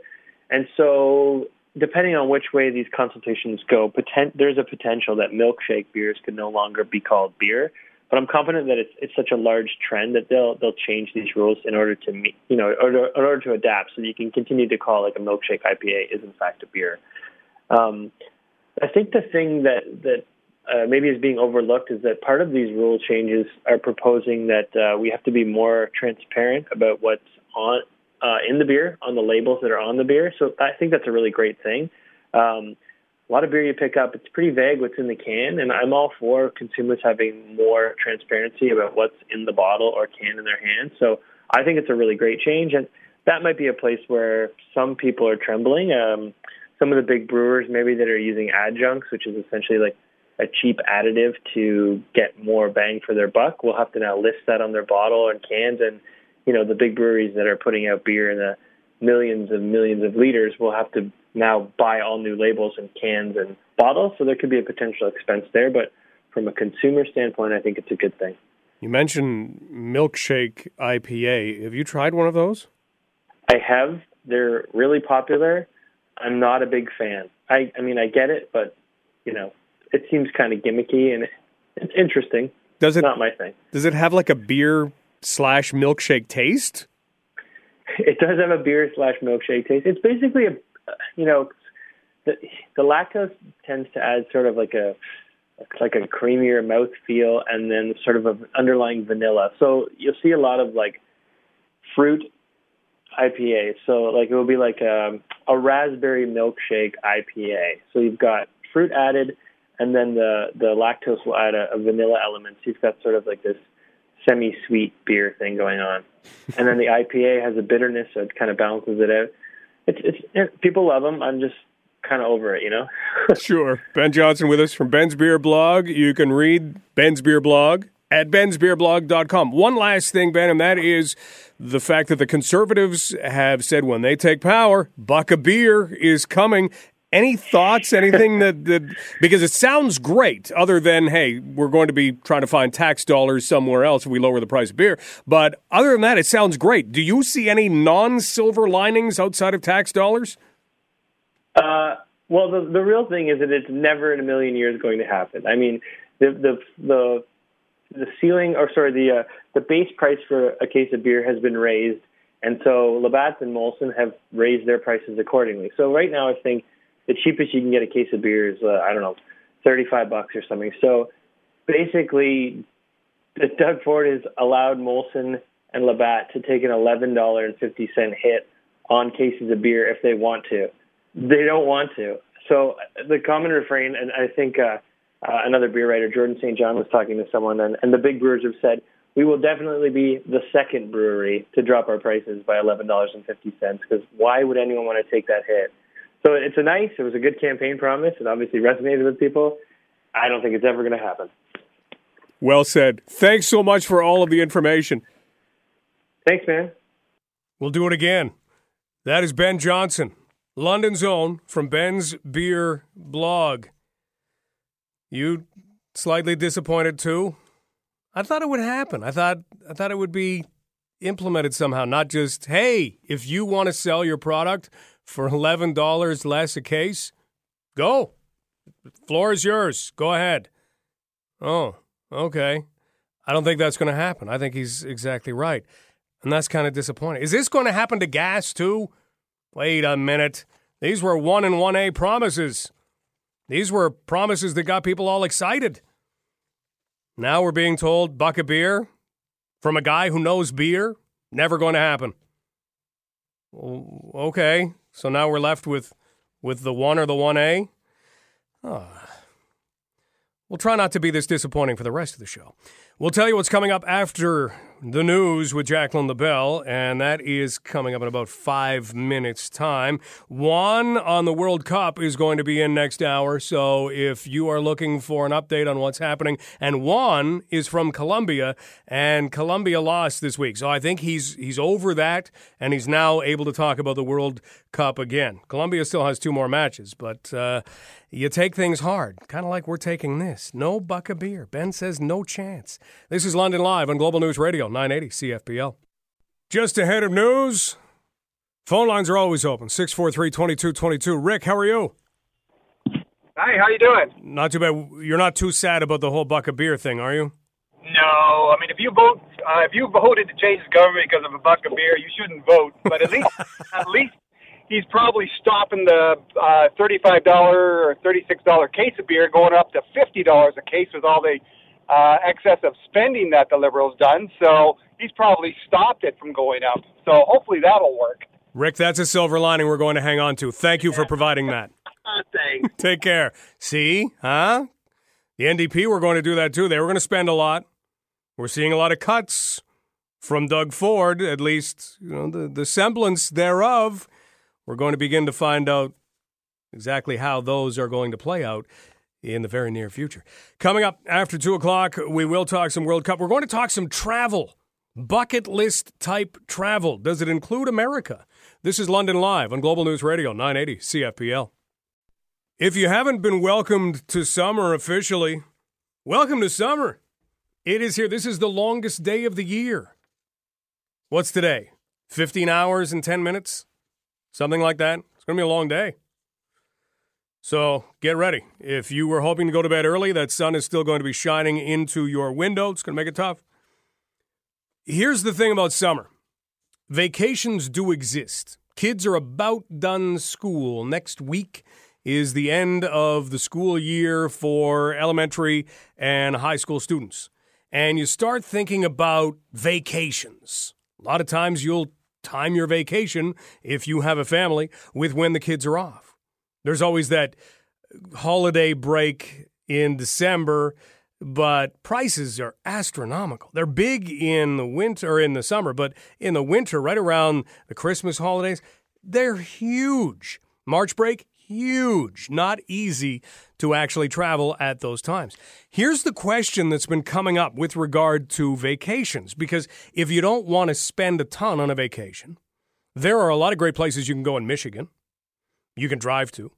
[SPEAKER 7] And so depending on which way these consultations go, poten- there's a potential that milkshake beers could no longer be called beer. But I'm confident that it's it's such a large trend that they'll they'll change these rules in order to meet, you know, in order, in order to adapt, so that you can continue to call like a milkshake IPA is in fact a beer. Um, I think the thing that that uh, maybe is being overlooked is that part of these rule changes are proposing that uh, we have to be more transparent about what's on uh, in the beer on the labels that are on the beer. So I think that's a really great thing. Um, a lot of beer you pick up, it's pretty vague what's in the can, and I'm all for consumers having more transparency about what's in the bottle or can in their hands. So I think it's a really great change, and that might be a place where some people are trembling. Um, some of the big brewers, maybe that are using adjuncts, which is essentially like a cheap additive to get more bang for their buck, will have to now list that on their bottle and cans. And you know, the big breweries that are putting out beer in the millions and millions of liters will have to now buy all new labels and cans and bottles. So there could be a potential expense there, but from a consumer standpoint, I think it's a good thing.
[SPEAKER 1] You mentioned milkshake IPA. Have you tried one of those?
[SPEAKER 7] I have. They're really popular. I'm not a big fan. I, I mean, I get it, but you know, it seems kind of gimmicky and it's interesting.
[SPEAKER 1] Does it
[SPEAKER 7] not my thing?
[SPEAKER 1] Does it have like a beer slash milkshake taste?
[SPEAKER 7] It does have a beer slash milkshake taste. It's basically a you know, the, the lactose tends to add sort of like a like a creamier mouth feel and then sort of an underlying vanilla. So you'll see a lot of like fruit IPA. So like it will be like a, um, a raspberry milkshake IPA. So you've got fruit added and then the the lactose will add a, a vanilla element. So you've got sort of like this semi-sweet beer thing going on. (laughs) And then the IPA has a bitterness, so it kind of balances it out it's it's it, people love them. I'm just kind of over it, you know. (laughs)
[SPEAKER 1] sure. Ben Johnson with us from Ben's Beer Blog. You can read Ben's Beer Blog at bensbeerblog.com. One last thing, Ben, and that is the fact that the conservatives have said when they take power, buck a beer is coming. Any thoughts? Anything that, that because it sounds great, other than hey, we're going to be trying to find tax dollars somewhere else if we lower the price of beer. But other than that, it sounds great. Do you see any non-silver linings outside of tax dollars?
[SPEAKER 7] Uh, well, the the real thing is that it's never in a million years going to happen. I mean, the the the the ceiling, or sorry, the uh, the base price for a case of beer has been raised, and so Labatt and Molson have raised their prices accordingly. So right now, I think the cheapest you can get a case of beer is uh, I don't know, thirty five bucks or something. So basically, Doug Ford has allowed Molson and Labatt to take an eleven dollar and fifty cent hit on cases of beer if they want to. They don't want to. So the common refrain, and I think uh, uh, another beer writer, Jordan St. John, was talking to someone, and, and the big brewers have said we will definitely be the second brewery to drop our prices by eleven dollars and fifty cents. Because why would anyone want to take that hit? So it's a nice, it was a good campaign promise. It obviously resonated with people. I don't think it's ever going to happen.
[SPEAKER 1] Well said. Thanks so much for all of the information.
[SPEAKER 7] Thanks, man.
[SPEAKER 1] We'll do it again. That is Ben Johnson, London's own from Ben's Beer Blog. You slightly disappointed too? I thought it would happen. I thought I thought it would be implemented somehow, not just, hey, if you want to sell your product for $11 less a case, go. Floor is yours. Go ahead. Oh, okay. I don't think that's going to happen. I think he's exactly right. And that's kind of disappointing. Is this going to happen to gas too? Wait a minute. These were 1 and 1A promises. These were promises that got people all excited. Now we're being told buck a beer from a guy who knows beer. Never going to happen. Okay, so now we're left with with the one or the one A. Oh. We'll try not to be this disappointing for the rest of the show. We'll tell you what's coming up after the news with Jacqueline LaBelle, and that is coming up in about five minutes' time. Juan on the World Cup is going to be in next hour, so if you are looking for an update on what's happening, and Juan is from Colombia, and Colombia lost this week, so I think he's he's over that, and he's now able to talk about the World Cup again. Colombia still has two more matches, but. Uh, you take things hard, kind of like we're taking this. No buck of beer. Ben says no chance. This is London Live on Global News Radio, 980 CFPL. Just ahead of news, phone lines are always open, 643-2222. Rick, how are you?
[SPEAKER 8] Hi, how you doing?
[SPEAKER 1] Not too bad. You're not too sad about the whole buck of beer thing, are you?
[SPEAKER 8] No, I mean if you vote, uh, if you voted to change the government because of a buck of beer, you shouldn't vote. But at least, (laughs) at least he's probably stopping the uh, $35 or $36 case of beer going up to $50 a case with all the uh, excess of spending that the Liberals done. So he's probably stopped it from going up. So hopefully that'll work.
[SPEAKER 1] Rick, that's a silver lining we're going to hang on to. Thank you for providing that. (laughs)
[SPEAKER 8] Thanks. (laughs)
[SPEAKER 1] Take care. See, huh? The NDP were going to do that too. They were going to spend a lot. We're seeing a lot of cuts from Doug Ford, at least, you know, the, the semblance thereof. We're going to begin to find out exactly how those are going to play out in the very near future. Coming up after 2 o'clock, we will talk some World Cup. We're going to talk some travel, bucket list type travel. Does it include America? This is London Live on Global News Radio, 980 CFPL. If you haven't been welcomed to summer officially, welcome to summer. It is here. This is the longest day of the year. What's today? 15 hours and 10 minutes? Something like that. It's going to be a long day. So get ready. If you were hoping to go to bed early, that sun is still going to be shining into your window. It's going to make it tough. Here's the thing about summer vacations do exist. Kids are about done school. Next week is the end of the school year for elementary and high school students. And you start thinking about vacations. A lot of times you'll time your vacation, if you have a family, with when the kids are off. There's always that holiday break in December, but prices are astronomical. They're big in the winter or in the summer, but in the winter, right around the Christmas holidays, they're huge. March break, huge. Not easy to actually travel at those times. Here's the question that's been coming up with regard to vacations because if you don't want to spend a ton on a vacation, there are a lot of great places you can go in Michigan. You can drive to.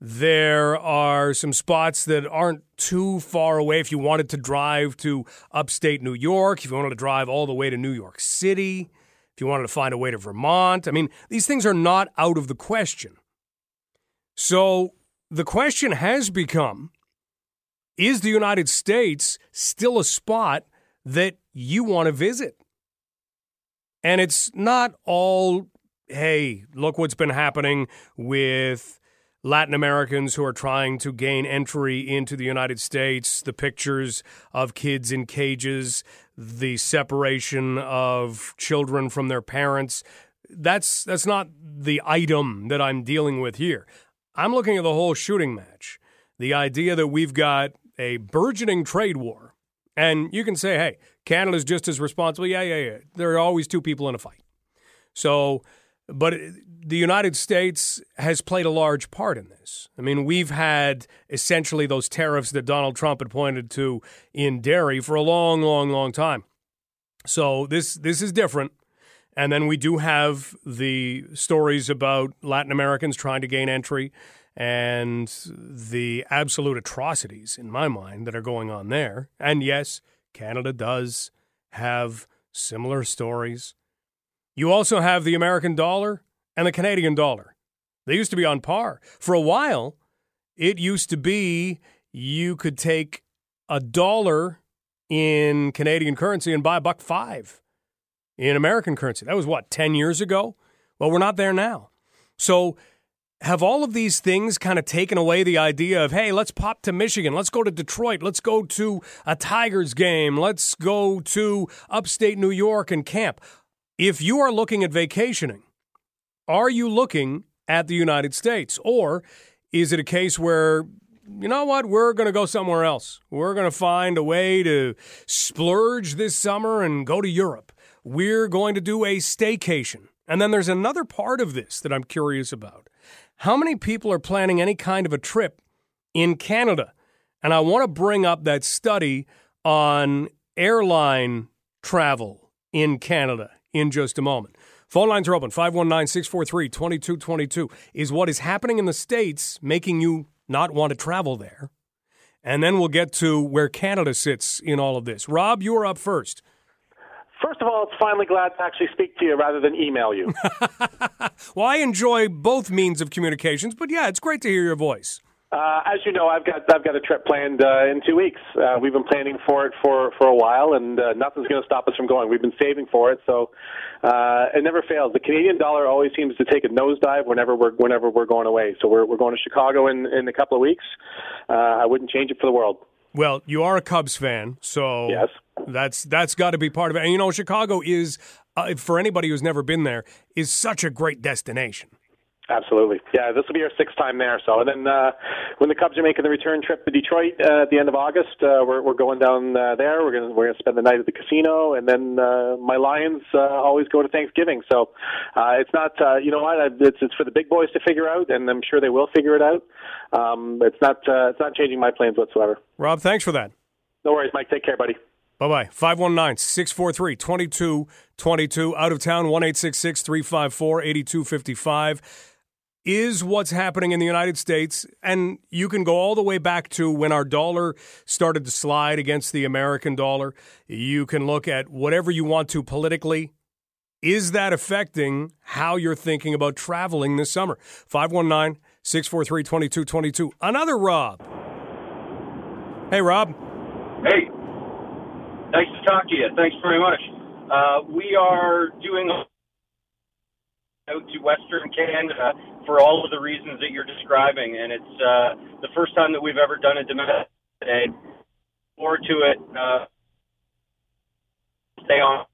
[SPEAKER 1] There are some spots that aren't too far away if you wanted to drive to upstate New York, if you wanted to drive all the way to New York City, if you wanted to find a way to Vermont. I mean, these things are not out of the question. So the question has become is the United States still a spot that you want to visit? And it's not all, hey, look what's been happening with Latin Americans who are trying to gain entry into the United States, the pictures of kids in cages, the separation of children from their parents. That's that's not the item that I'm dealing with here. I'm looking at the whole shooting match. The idea that we've got a burgeoning trade war, and you can say, hey, Canada's just as responsible. Yeah, yeah, yeah. There are always two people in a fight. So, but the United States has played a large part in this. I mean, we've had essentially those tariffs that Donald Trump had pointed to in dairy for a long, long, long time. So this this is different. And then we do have the stories about Latin Americans trying to gain entry and the absolute atrocities, in my mind, that are going on there. And yes, Canada does have similar stories. You also have the American dollar and the Canadian dollar. They used to be on par. For a while, it used to be you could take a dollar in Canadian currency and buy a buck five in American currency. That was what, 10 years ago? Well, we're not there now. So, have all of these things kind of taken away the idea of, hey, let's pop to Michigan, let's go to Detroit, let's go to a Tigers game, let's go to upstate New York and camp? If you are looking at vacationing, are you looking at the United States? Or is it a case where you know what? We're going to go somewhere else. We're going to find a way to splurge this summer and go to Europe we're going to do a staycation. And then there's another part of this that I'm curious about. How many people are planning any kind of a trip in Canada? And I want to bring up that study on airline travel in Canada in just a moment. Phone lines are open 519 643 2222. Is what is happening in the States making you not want to travel there? And then we'll get to where Canada sits in all of this. Rob, you are up first.
[SPEAKER 9] First of all, it's finally glad to actually speak to you rather than email you. (laughs)
[SPEAKER 1] well, I enjoy both means of communications, but yeah, it's great to hear your voice.
[SPEAKER 9] Uh, as you know, I've got I've got a trip planned uh, in two weeks. Uh, we've been planning for it for for a while, and uh, nothing's going to stop us from going. We've been saving for it, so uh, it never fails. The Canadian dollar always seems to take a nosedive whenever we're whenever we're going away. So we're we're going to Chicago in in a couple of weeks. Uh, I wouldn't change it for the world.
[SPEAKER 1] Well, you are a Cubs fan, so
[SPEAKER 9] Yes.
[SPEAKER 1] that's that's got to be part of it. And you know, Chicago is uh, for anybody who's never been there is such a great destination.
[SPEAKER 9] Absolutely. Yeah, this will be our sixth time there. So, and then uh, when the Cubs are making the return trip to Detroit uh, at the end of August, uh, we're we're going down uh, there. We're gonna we're gonna spend the night at the casino, and then uh, my Lions uh, always go to Thanksgiving. So, uh, it's not uh, you know what it's it's for the big boys to figure out, and I'm sure they will figure it out. Um, it's not uh, it's not changing my plans whatsoever.
[SPEAKER 1] Rob, thanks for that.
[SPEAKER 9] No worries, Mike. Take care, buddy.
[SPEAKER 1] Bye bye. 519 643 2222. Out of town, 1 354 8255 is what's happening in the United States. And you can go all the way back to when our dollar started to slide against the American dollar. You can look at whatever you want to politically. Is that affecting how you're thinking about traveling this summer? 519 643 2222. Another Rob. Hey, Rob.
[SPEAKER 10] Hey, nice to talk to you. Thanks very much. Uh, we are doing out to Western Canada for all of the reasons that you're describing, and it's uh, the first time that we've ever done a domestic day. Forward to it. Uh, stay on.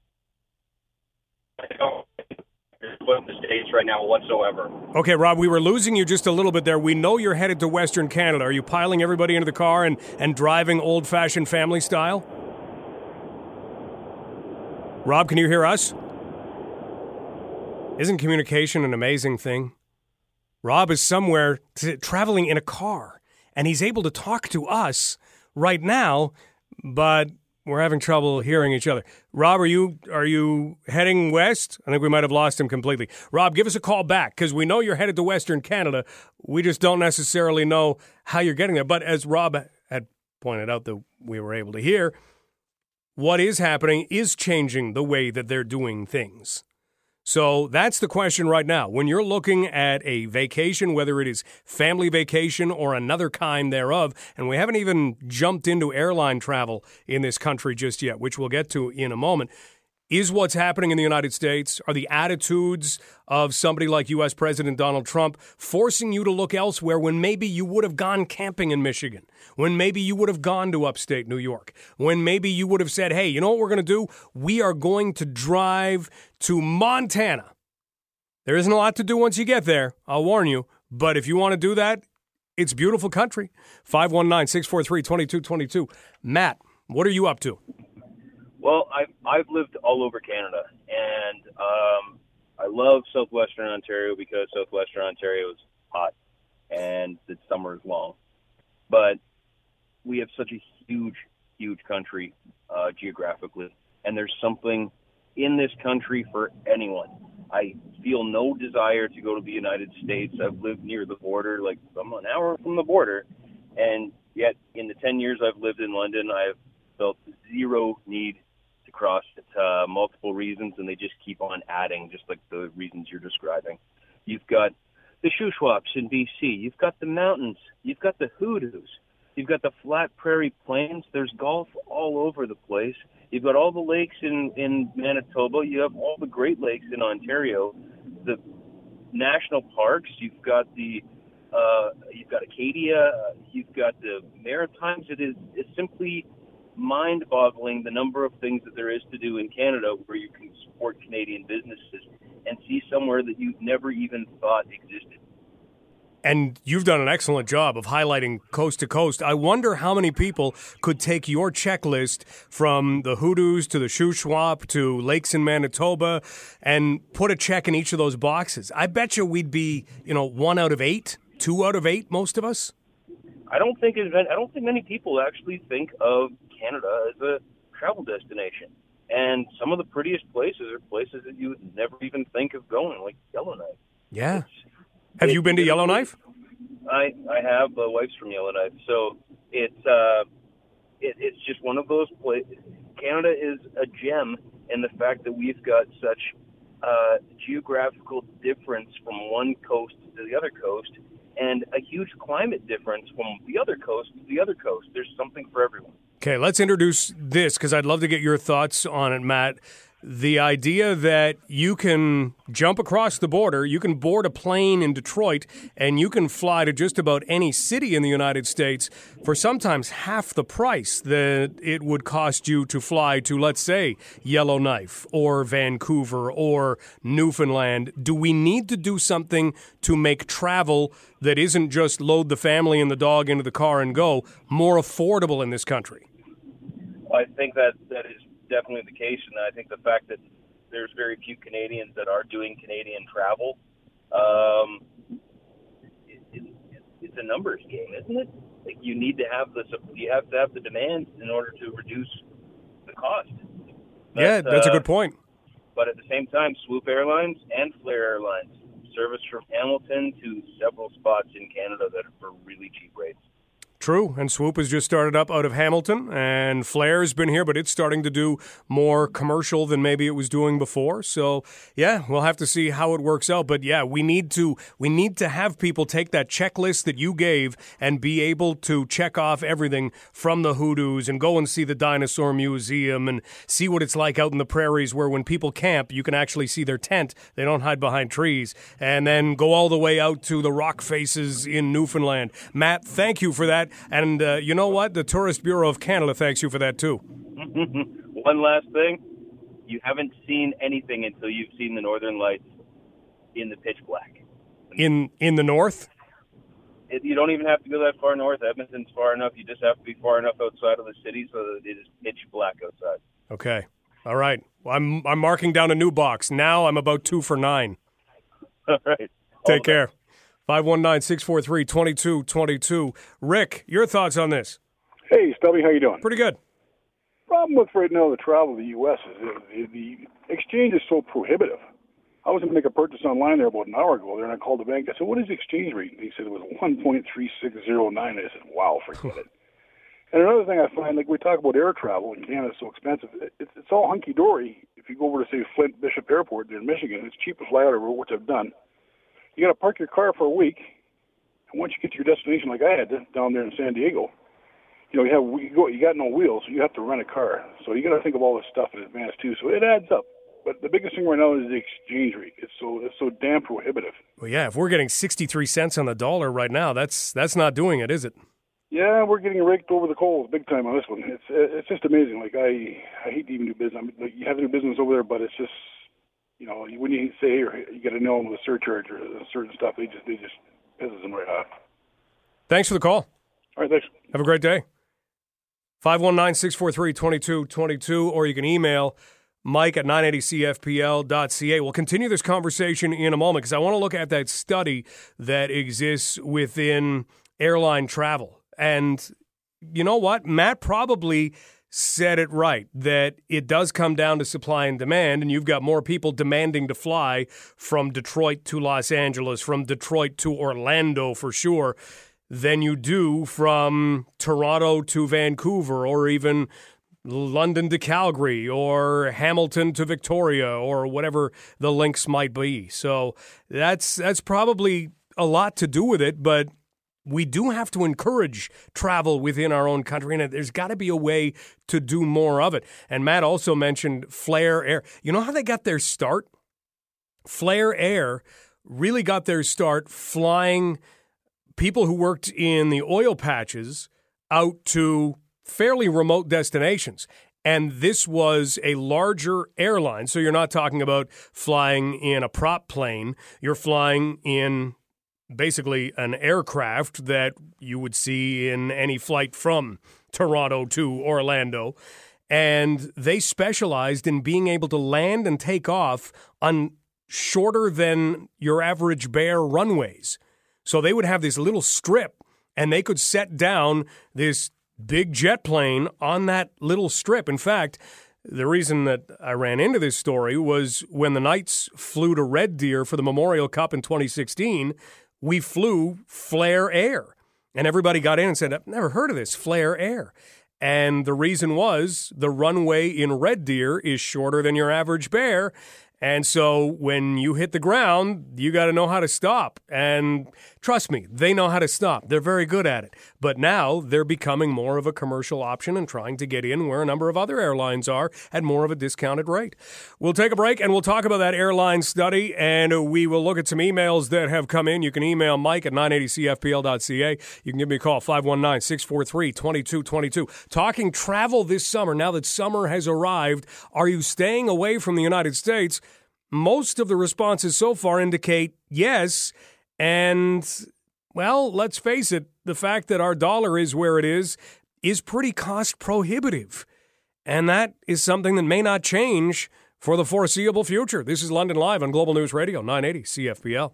[SPEAKER 10] Don't put in the states right now whatsoever.
[SPEAKER 1] Okay, Rob, we were losing you just a little bit there. We know you're headed to Western Canada. Are you piling everybody into the car and, and driving old fashioned family style? Rob, can you hear us? Isn't communication an amazing thing? Rob is somewhere t- traveling in a car, and he's able to talk to us right now, but we're having trouble hearing each other. Rob, are you are you heading west? I think we might have lost him completely. Rob, give us a call back because we know you're headed to Western Canada. We just don't necessarily know how you're getting there. But as Rob had pointed out that we were able to hear, what is happening is changing the way that they're doing things. So that's the question right now. When you're looking at a vacation, whether it is family vacation or another kind thereof, and we haven't even jumped into airline travel in this country just yet, which we'll get to in a moment. Is what's happening in the United States, are the attitudes of somebody like U.S. President Donald Trump forcing you to look elsewhere when maybe you would have gone camping in Michigan, when maybe you would have gone to upstate New York, when maybe you would have said, hey, you know what we're going to do? We are going to drive to Montana. There isn't a lot to do once you get there, I'll warn you. But if you want to do that, it's beautiful country. 519 643 2222. Matt, what are you up to?
[SPEAKER 11] Well, I've I've lived all over Canada, and um, I love southwestern Ontario because southwestern Ontario is hot and the summer is long. But we have such a huge, huge country uh, geographically, and there's something in this country for anyone. I feel no desire to go to the United States. I've lived near the border, like I'm an hour from the border, and yet in the 10 years I've lived in London, I've felt zero need to cross it. Uh, multiple reasons, and they just keep on adding, just like the reasons you're describing. You've got the Shuswaps in BC. You've got the mountains. You've got the hoodoos. You've got the flat prairie plains. There's golf all over the place. You've got all the lakes in in Manitoba. You have all the Great Lakes in Ontario. The national parks. You've got the uh, you've got Acadia. You've got the Maritimes. It is it's simply mind-boggling the number of things that there is to do in Canada where you can support Canadian businesses and see somewhere that you've never even thought existed.
[SPEAKER 1] And you've done an excellent job of highlighting coast to coast. I wonder how many people could take your checklist from the Hoodoos to the Shuswap to lakes in Manitoba and put a check in each of those boxes. I bet you we'd be, you know, one out of eight, two out of eight, most of us.
[SPEAKER 11] I don't think it, I don't think many people actually think of Canada as a travel destination. And some of the prettiest places are places that you would never even think of going, like Yellowknife.
[SPEAKER 1] Yeah. Have you been to Yellowknife?
[SPEAKER 11] I I have uh, wife's from Yellowknife, so it's uh, it, it's just one of those places. Canada is a gem in the fact that we've got such uh, geographical difference from one coast to the other coast, and a huge climate difference from the other coast to the other coast. There's something for everyone.
[SPEAKER 1] Okay, let's introduce this because I'd love to get your thoughts on it, Matt. The idea that you can jump across the border, you can board a plane in Detroit, and you can fly to just about any city in the United States for sometimes half the price that it would cost you to fly to, let's say, Yellowknife or Vancouver or Newfoundland. Do we need to do something to make travel that isn't just load the family and the dog into the car and go more affordable in this country?
[SPEAKER 11] I think that that is definitely the case, and I think the fact that there's very few Canadians that are doing Canadian travel, um, it, it, it's a numbers game, isn't it? Like you need to have the you have to have the demand in order to reduce the cost.
[SPEAKER 1] yeah,
[SPEAKER 11] But,
[SPEAKER 1] that's a
[SPEAKER 11] uh,
[SPEAKER 1] good point.
[SPEAKER 11] But at the same time, Swoop Airlines and Flair Airlines service from Hamilton to several spots in Canada that are for really cheap rates.
[SPEAKER 1] True, and Swoop has just started up out of Hamilton, and Flair's been here, but it's starting to do more commercial than maybe it was doing before. So, yeah, we'll have to see how it works out. But yeah, we need to we need to have people take that checklist that you gave and be able to check off everything from the hoodoos and go and see the dinosaur museum and see what it's like out in the prairies, where when people camp, you can actually see their tent; they don't hide behind trees, and then go all the way out to the rock faces in Newfoundland. Matt, thank you for that. And uh, you know what? The Tourist Bureau of Canada thanks you for that too. (laughs)
[SPEAKER 11] One last thing. You haven't seen anything until you've seen the northern lights in the pitch black.
[SPEAKER 1] In in the north?
[SPEAKER 11] It, you don't even have to go that far north. Edmonton's far enough. You just have to be far enough outside of the city so that it is pitch black outside.
[SPEAKER 1] Okay. All right. Well, I'm I'm marking down a new box. Now I'm about 2 for 9. (laughs)
[SPEAKER 11] All right.
[SPEAKER 1] Take care. 519-643-2222. Rick, your thoughts on this?
[SPEAKER 12] Hey, Stubby, how you doing?
[SPEAKER 1] Pretty good.
[SPEAKER 12] Problem with right now the travel to the U.S. is the, the exchange is so prohibitive. I was going to make a purchase online there about an hour ago there, and I called the bank. I said, "What is the exchange rate?" And he said it was one point three six zero nine. I said, "Wow, forget it." And another thing I find, like we talk about air travel in Canada, is so expensive. It's it's all hunky dory. If you go over to say Flint Bishop Airport there in Michigan, it's cheap to fly out of which I've done. You got to park your car for a week, and once you get to your destination, like I had to, down there in San Diego, you know, you have you go, you got no wheels, so you have to rent a car. So you got to think of all this stuff in advance too. So it adds up. But the biggest thing right now is the exchange rate. It's so it's so damn prohibitive.
[SPEAKER 1] Well, yeah, if we're getting 63 cents on the dollar right now, that's that's not doing it, is it?
[SPEAKER 12] Yeah, we're getting raked over the coals big time on this one. It's it's just amazing. Like I I hate to even do business. I mean, like, you have to do business over there, but it's just you know when you say you got to know them with a surcharge or certain stuff, they just they just pisses them right off.
[SPEAKER 1] Thanks for the call.
[SPEAKER 12] All right, thanks.
[SPEAKER 1] Have a great day. 519-643-2222 or you can email mike at 980cfpl.ca. We'll continue this conversation in a moment because I want to look at that study that exists within airline travel. And you know what? Matt probably said it right that it does come down to supply and demand, and you've got more people demanding to fly from Detroit to Los Angeles, from Detroit to Orlando for sure, than you do from Toronto to Vancouver or even London to Calgary or Hamilton to Victoria or whatever the links might be. So that's that's probably a lot to do with it, but we do have to encourage travel within our own country, and there's got to be a way to do more of it. And Matt also mentioned Flair Air. You know how they got their start? Flair Air really got their start flying people who worked in the oil patches out to fairly remote destinations. And this was a larger airline. So you're not talking about flying in a prop plane, you're flying in basically an aircraft that you would see in any flight from Toronto to Orlando. And they specialized in being able to land and take off on shorter than your average bear runways. So they would have this little strip and they could set down this big jet plane on that little strip. In fact, the reason that I ran into this story was when the Knights flew to Red Deer for the Memorial Cup in 2016, we flew Flair Air. And everybody got in and said, I've never heard of this, Flair Air. And the reason was the runway in Red Deer is shorter than your average bear. And so when you hit the ground, you got to know how to stop. And Trust me, they know how to stop. They're very good at it. But now they're becoming more of a commercial option and trying to get in where a number of other airlines are at more of a discounted rate. We'll take a break and we'll talk about that airline study and we will look at some emails that have come in. You can email Mike at 980cfpl.ca. You can give me a call 519 643 2222. Talking travel this summer. Now that summer has arrived, are you staying away from the United States? Most of the responses so far indicate yes. And, well, let's face it, the fact that our dollar is where it is is pretty cost prohibitive. And that is something that may not change for the foreseeable future. This is London Live on Global News Radio, 980 CFPL.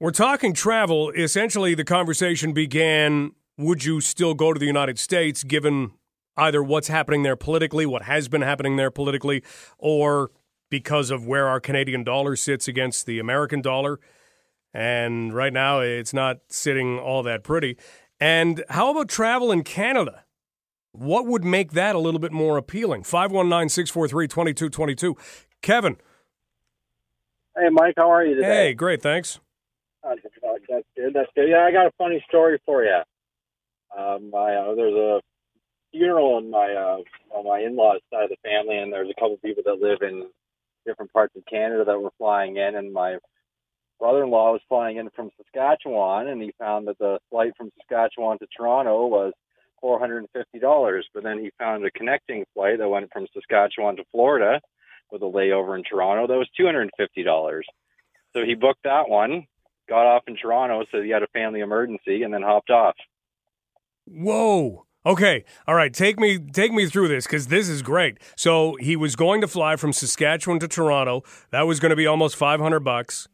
[SPEAKER 1] We're talking travel. Essentially, the conversation began would you still go to the United States given either what's happening there politically, what has been happening there politically, or because of where our Canadian dollar sits against the American dollar? And right now, it's not sitting all that pretty. And how about travel in Canada? What would make that a little bit more appealing? 519 643 2222. Kevin.
[SPEAKER 13] Hey, Mike, how are you today?
[SPEAKER 1] Hey, great, thanks.
[SPEAKER 13] Uh, that's good. That's good. Yeah, I got a funny story for you. Um, my uh, there's a funeral on my uh, on my in-laws side of the family, and there's a couple people that live in different parts of Canada that were flying in, and my brother-in-law was flying in from Saskatchewan, and he found that the flight from Saskatchewan to Toronto was four hundred and fifty dollars. But then he found a connecting flight that went from Saskatchewan to Florida with a layover in Toronto that was two hundred and fifty dollars. So he booked that one, got off in Toronto, so he had a family emergency, and then hopped off.
[SPEAKER 1] Whoa. Okay. All right. Take me take me through this because this is great. So he was going to fly from Saskatchewan to Toronto. That was going to be almost five hundred bucks.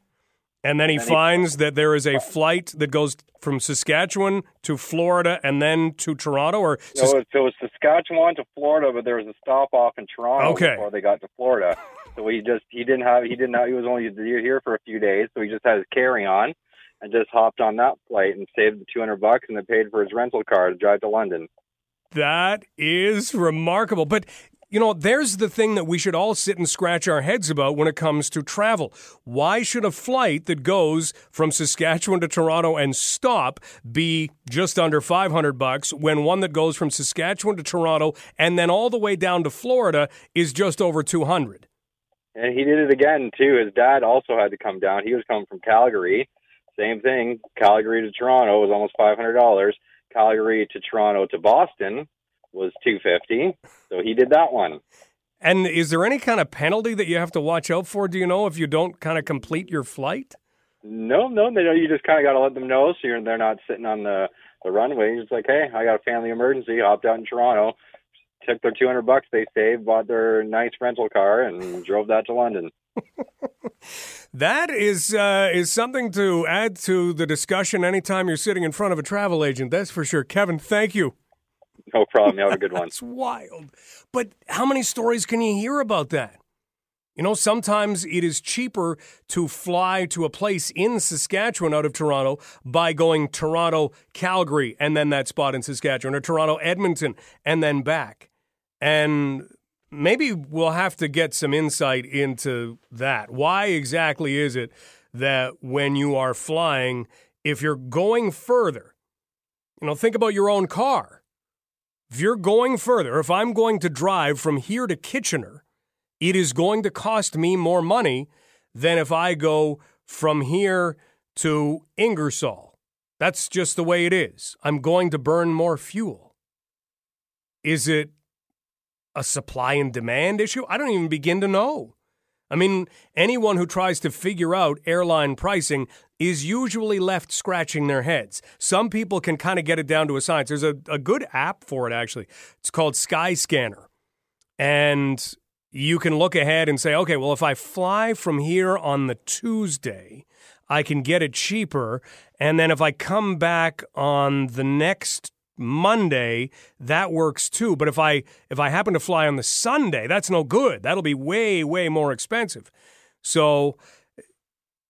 [SPEAKER 1] And then he finds that there is a flight that goes from Saskatchewan to Florida and then to Toronto, or
[SPEAKER 13] So it, so it was Saskatchewan to Florida, but there was a stop off in Toronto
[SPEAKER 1] Okay.
[SPEAKER 13] before they got to Florida. So he just he didn't have he didn't have, he was only here for a few days, so he just had his carry on and just hopped on that flight and saved the two hundred bucks and then paid for his rental car to drive to London.
[SPEAKER 1] That is remarkable. But, you know, there's the thing that we should all sit and scratch our heads about when it comes to travel. Why should a flight that goes from Saskatchewan to Toronto and stop be just under 500 bucks when one that goes from Saskatchewan to Toronto and then all the way down to Florida is just over 200?
[SPEAKER 13] And he did it again too. His dad also had to come down. He was coming from Calgary. Same thing. Calgary to Toronto was almost five hundred dollars. Calgary to Toronto to Boston was two fifty. So he did that one.
[SPEAKER 1] And is there any kind of penalty that you have to watch out for? Do you know if you don't kind of complete your flight?
[SPEAKER 13] No, no, they don't. You just kind of got to let them know so you're, they're not sitting on the the runway. Just like, hey, I got a family emergency. Hopped out in Toronto, took their two hundred bucks they saved, bought their nice rental car, and drove that to London.
[SPEAKER 1] That is uh, is something to add to the discussion anytime you're sitting in front of a travel agent. That's for sure. Kevin, thank you.
[SPEAKER 13] No problem. You have a good one. (laughs)
[SPEAKER 1] That's wild. But how many stories can you hear about that? You know, sometimes it is cheaper to fly to a place in Saskatchewan out of Toronto by going Toronto, Calgary, and then that spot in Saskatchewan, or Toronto, Edmonton, and then back. And maybe we'll have to get some insight into that. Why exactly is it that when you are flying, if you're going further, you know, think about your own car. If you're going further, if I'm going to drive from here to Kitchener, it is going to cost me more money than if I go from here to Ingersoll. That's just the way it is. I'm going to burn more fuel. Is it a supply and demand issue? I don't even begin to know. I mean, anyone who tries to figure out airline pricing is usually left scratching their heads. Some people can kind of get it down to a science. There's a, a good app for it, actually. It's called Skyscanner. And you can look ahead and say, okay, well, if I fly from here on the Tuesday, I can get it cheaper. And then if I come back on the next Monday, that works too. But if I if I happen to fly on the Sunday, that's no good. That'll be way way more expensive. So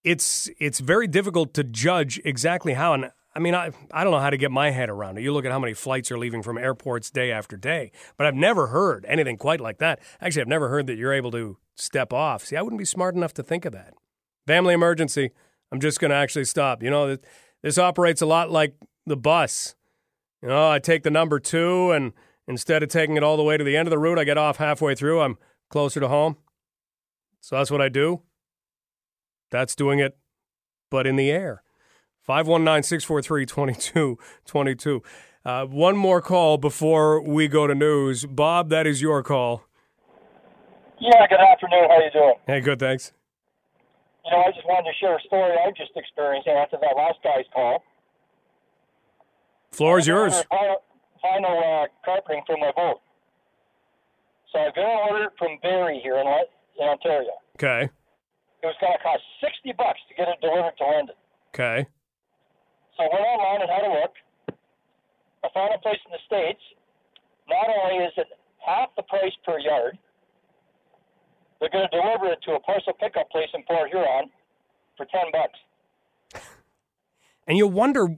[SPEAKER 1] it's it's very difficult to judge exactly how and I mean I I don't know how to get my head around it. You look at how many flights are leaving from airports day after day, but I've never heard anything quite like that. Actually, I've never heard that you're able to step off. See, I wouldn't be smart enough to think of that. Family emergency. I'm just going to actually stop. You know, this, operates a lot like the bus. You know, I take the number two, and instead of taking it all the way to the end of the route, I get off halfway through. I'm closer to home. So that's what I do. That's doing it, but in the air. 519 643 2222. Uh, one more call before we go to news. Bob, that is your call.
[SPEAKER 14] Yeah, good afternoon. How you doing?
[SPEAKER 1] Hey, good, thanks.
[SPEAKER 14] You know, I just wanted to share a story I just experienced after that last guy's call.
[SPEAKER 1] Floor is yours.
[SPEAKER 14] Final, uh, carpeting for my boat. So I got an order from Barrie here in, in Ontario.
[SPEAKER 1] Okay.
[SPEAKER 14] It was going to cost 60 bucks to get it delivered to London.
[SPEAKER 1] Okay.
[SPEAKER 14] So I went online and had a look. I found a place in the States. Not only is it half the price per yard, they're going to deliver it to a parcel pickup place in Port Huron for 10 bucks.
[SPEAKER 1] And you wonder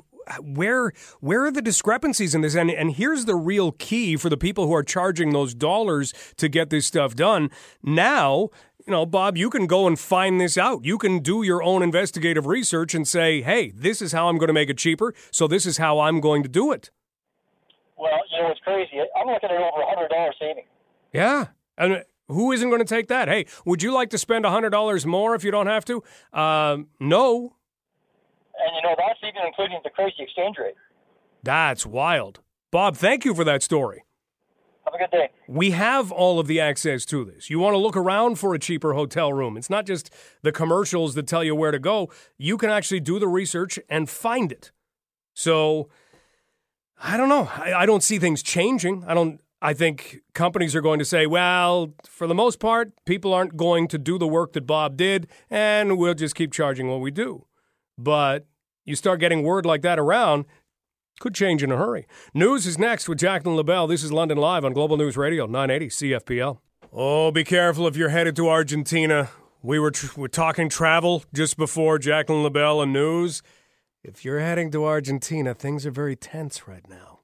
[SPEAKER 1] where where are the discrepancies in this? And and here's the real key for the people who are charging those dollars to get this stuff done. Now you know bob you can go and find this out. You can do your own investigative research and say hey this is how i'm going to make it cheaper so this is how i'm going to do it.
[SPEAKER 14] Well you know it's crazy. I'm looking at over a hundred dollar saving.
[SPEAKER 1] Yeah. And who isn't going to take that? Hey would you like to spend a hundred dollars more if you don't have to? Uh, no
[SPEAKER 14] and you know that's even including the crazy exchange rate.
[SPEAKER 1] That's wild. Bob, thank you for that story.
[SPEAKER 14] Have a good day.
[SPEAKER 1] We have all of the access to this. You want to look around for a cheaper hotel room. It's not just the commercials that tell you where to go. You can actually do the research and find it. So I don't know. I, I don't see things changing. I don't I think companies are going to say, well, for the most part, people aren't going to do the work that Bob did, and we'll just keep charging what we do. But you start getting word like that around, could change in a hurry. News is next with Jacqueline LaBelle. This is London Live on Global News Radio, 980 CFPL. Oh, be careful if you're headed to Argentina. We were, tr- we're talking travel just before Jacqueline LaBelle and news. If you're heading to Argentina, things are very tense right now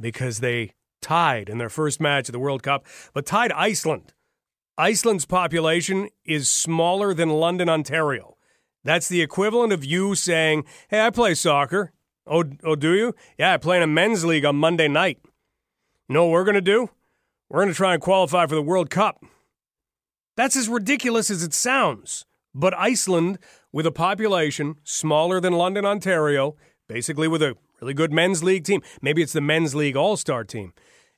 [SPEAKER 1] because they tied in their first match of the World Cup, but tied Iceland. Iceland's population is smaller than London, Ontario. That's the equivalent of you saying, Hey, I play soccer. Oh, oh do you? Yeah, I play in a men's league on Monday night. You know what we're going to do? We're going to try and qualify for the World Cup. That's as ridiculous as it sounds. But Iceland, with a population smaller than London, Ontario, basically with a really good men's league team, maybe it's the men's league all star team,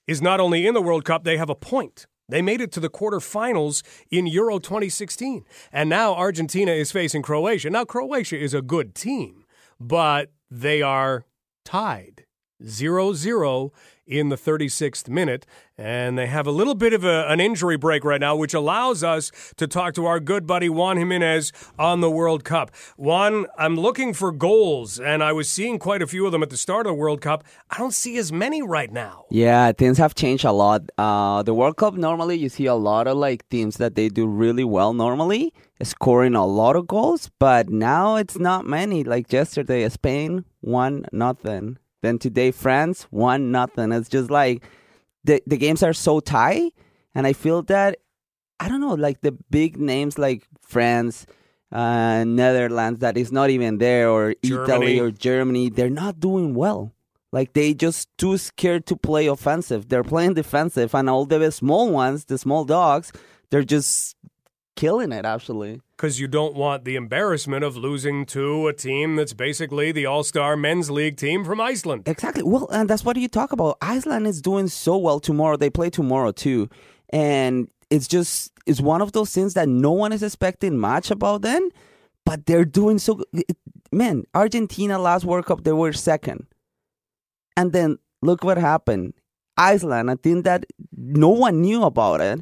[SPEAKER 1] is not only in the World Cup, they have a point. They made it to the quarterfinals in Euro 2016. And now Argentina is facing Croatia. Now, Croatia is a good team, but they are tied 0 0 in the 36th minute. And they have a little bit of a, an injury break right now, which allows us to talk to our good buddy Juan Jimenez on the World Cup. Juan, I'm looking for goals, and I was seeing quite a few of them at the start of the World Cup. I don't see as many right now.
[SPEAKER 15] Yeah, things have changed a lot. Uh, the World Cup, normally you see a lot of like teams that they do really well normally, scoring a lot of goals, but now it's not many. Like yesterday, Spain won nothing. Then today, France one nothing. It's just like the the games are so tight, and I feel that I don't know, like the big names like France, uh, Netherlands, that is not even there, or
[SPEAKER 1] Germany.
[SPEAKER 15] Italy or Germany, they're not doing well. Like they just too scared to play offensive. They're playing defensive, and all the small ones, the small dogs, they're just killing it. Actually,
[SPEAKER 1] because you don't want the embarrassment of losing to a team that's basically the All Star Men's League team from Iceland.
[SPEAKER 15] Exactly. Well, and that's what you talk about. Iceland is doing so well tomorrow. They play tomorrow too, and it's just it's one of those things that no one is expecting much about them, but they're doing so. Man, Argentina last World Cup they were second, and then look what happened. Iceland, I think that no one knew about it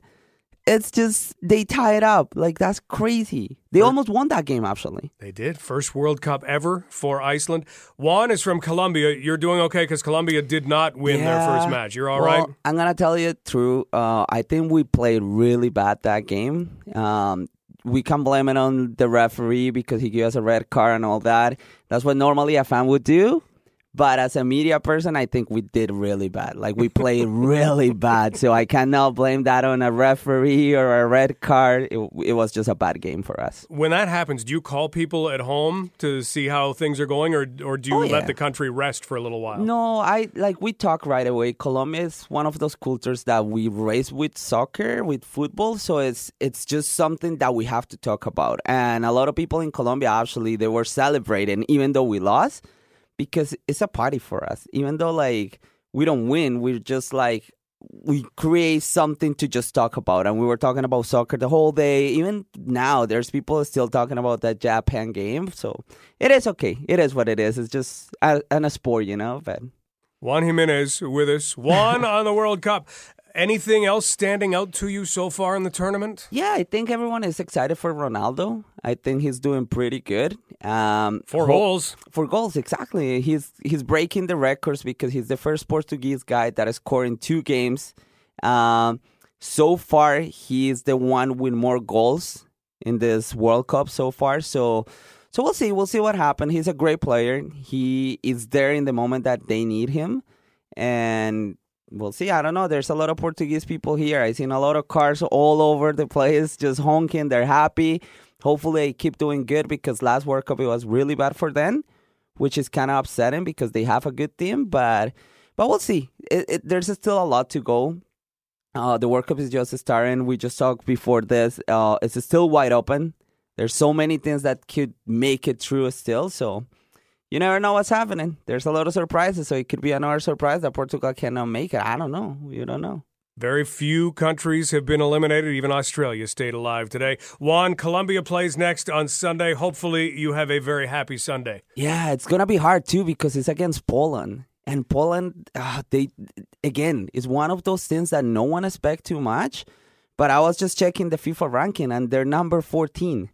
[SPEAKER 15] it's just they tie it up. Like that's crazy. They almost won that game actually.
[SPEAKER 1] They did. First World Cup ever for Iceland. Juan is from Colombia. You're doing okay because Colombia did not win
[SPEAKER 15] yeah.
[SPEAKER 1] their first match. You're all
[SPEAKER 15] well,
[SPEAKER 1] right.
[SPEAKER 15] I'm gonna tell you true. Uh, I think we played really bad that game. Um, we can blame it on the referee because he gave us a red card and all that. That's what normally a fan would do. But as a media person, I think we did really bad. Like we played really (laughs) bad. So I cannot blame that on a referee or a red card. It, it was just a bad game for us.
[SPEAKER 1] When that happens, do you call people at home to see how things are going, or or do you
[SPEAKER 15] Oh,
[SPEAKER 1] let the country rest for a little while?
[SPEAKER 15] No, I like we talk right away. Colombia is one of those cultures that we raise with soccer, with football, so it's it's just something that we have to talk about. And a lot of people in Colombia actually they were celebrating even though we lost because it's a party for us. Even though like we don't win, we're just like we create something to just talk about and we were talking about soccer the whole day even now there's people still talking about that japan game so it is okay it is what it is it's just a, and a sport you know but
[SPEAKER 1] Juan Jimenez with us. Juan (laughs) on the World Cup. Anything else standing out to you so far in the tournament?
[SPEAKER 15] yeah i think everyone is excited for ronaldo. I think he's doing pretty good. Um
[SPEAKER 1] For
[SPEAKER 15] ho-
[SPEAKER 1] goals.
[SPEAKER 15] for goals exactly. He's he's breaking the records because he's the first portuguese guy that has scored in two games. Um so far he is the one with more goals in this world cup so far. So so we'll see. We'll see what happens he's a great player. He is there in the moment that they need him. And we'll see i don't know there's a lot of portuguese people here i've seen a lot of cars all over the place just honking they're happy hopefully they keep doing good because last world cup it was really bad for them which is kind of upsetting because they have a good team but but we'll see it, it, there's still a lot to go uh, the World Cup is just starting. We just talked before this. Uh, it's still wide open. There's so many things that could make it through still. So you never know what's happening. There's a lot of surprises. So it could be another surprise that Portugal cannot make it. I don't know. You don't know.
[SPEAKER 1] Very few countries have been eliminated. Even Australia stayed alive today. Juan, Colombia plays next on Sunday. Hopefully, you have a very happy Sunday.
[SPEAKER 15] Yeah, it's gonna be hard too because it's against Poland, and Poland, uh, they again is one of those things that no one expects too much. But I was just checking the FIFA ranking, and they're number fourteen.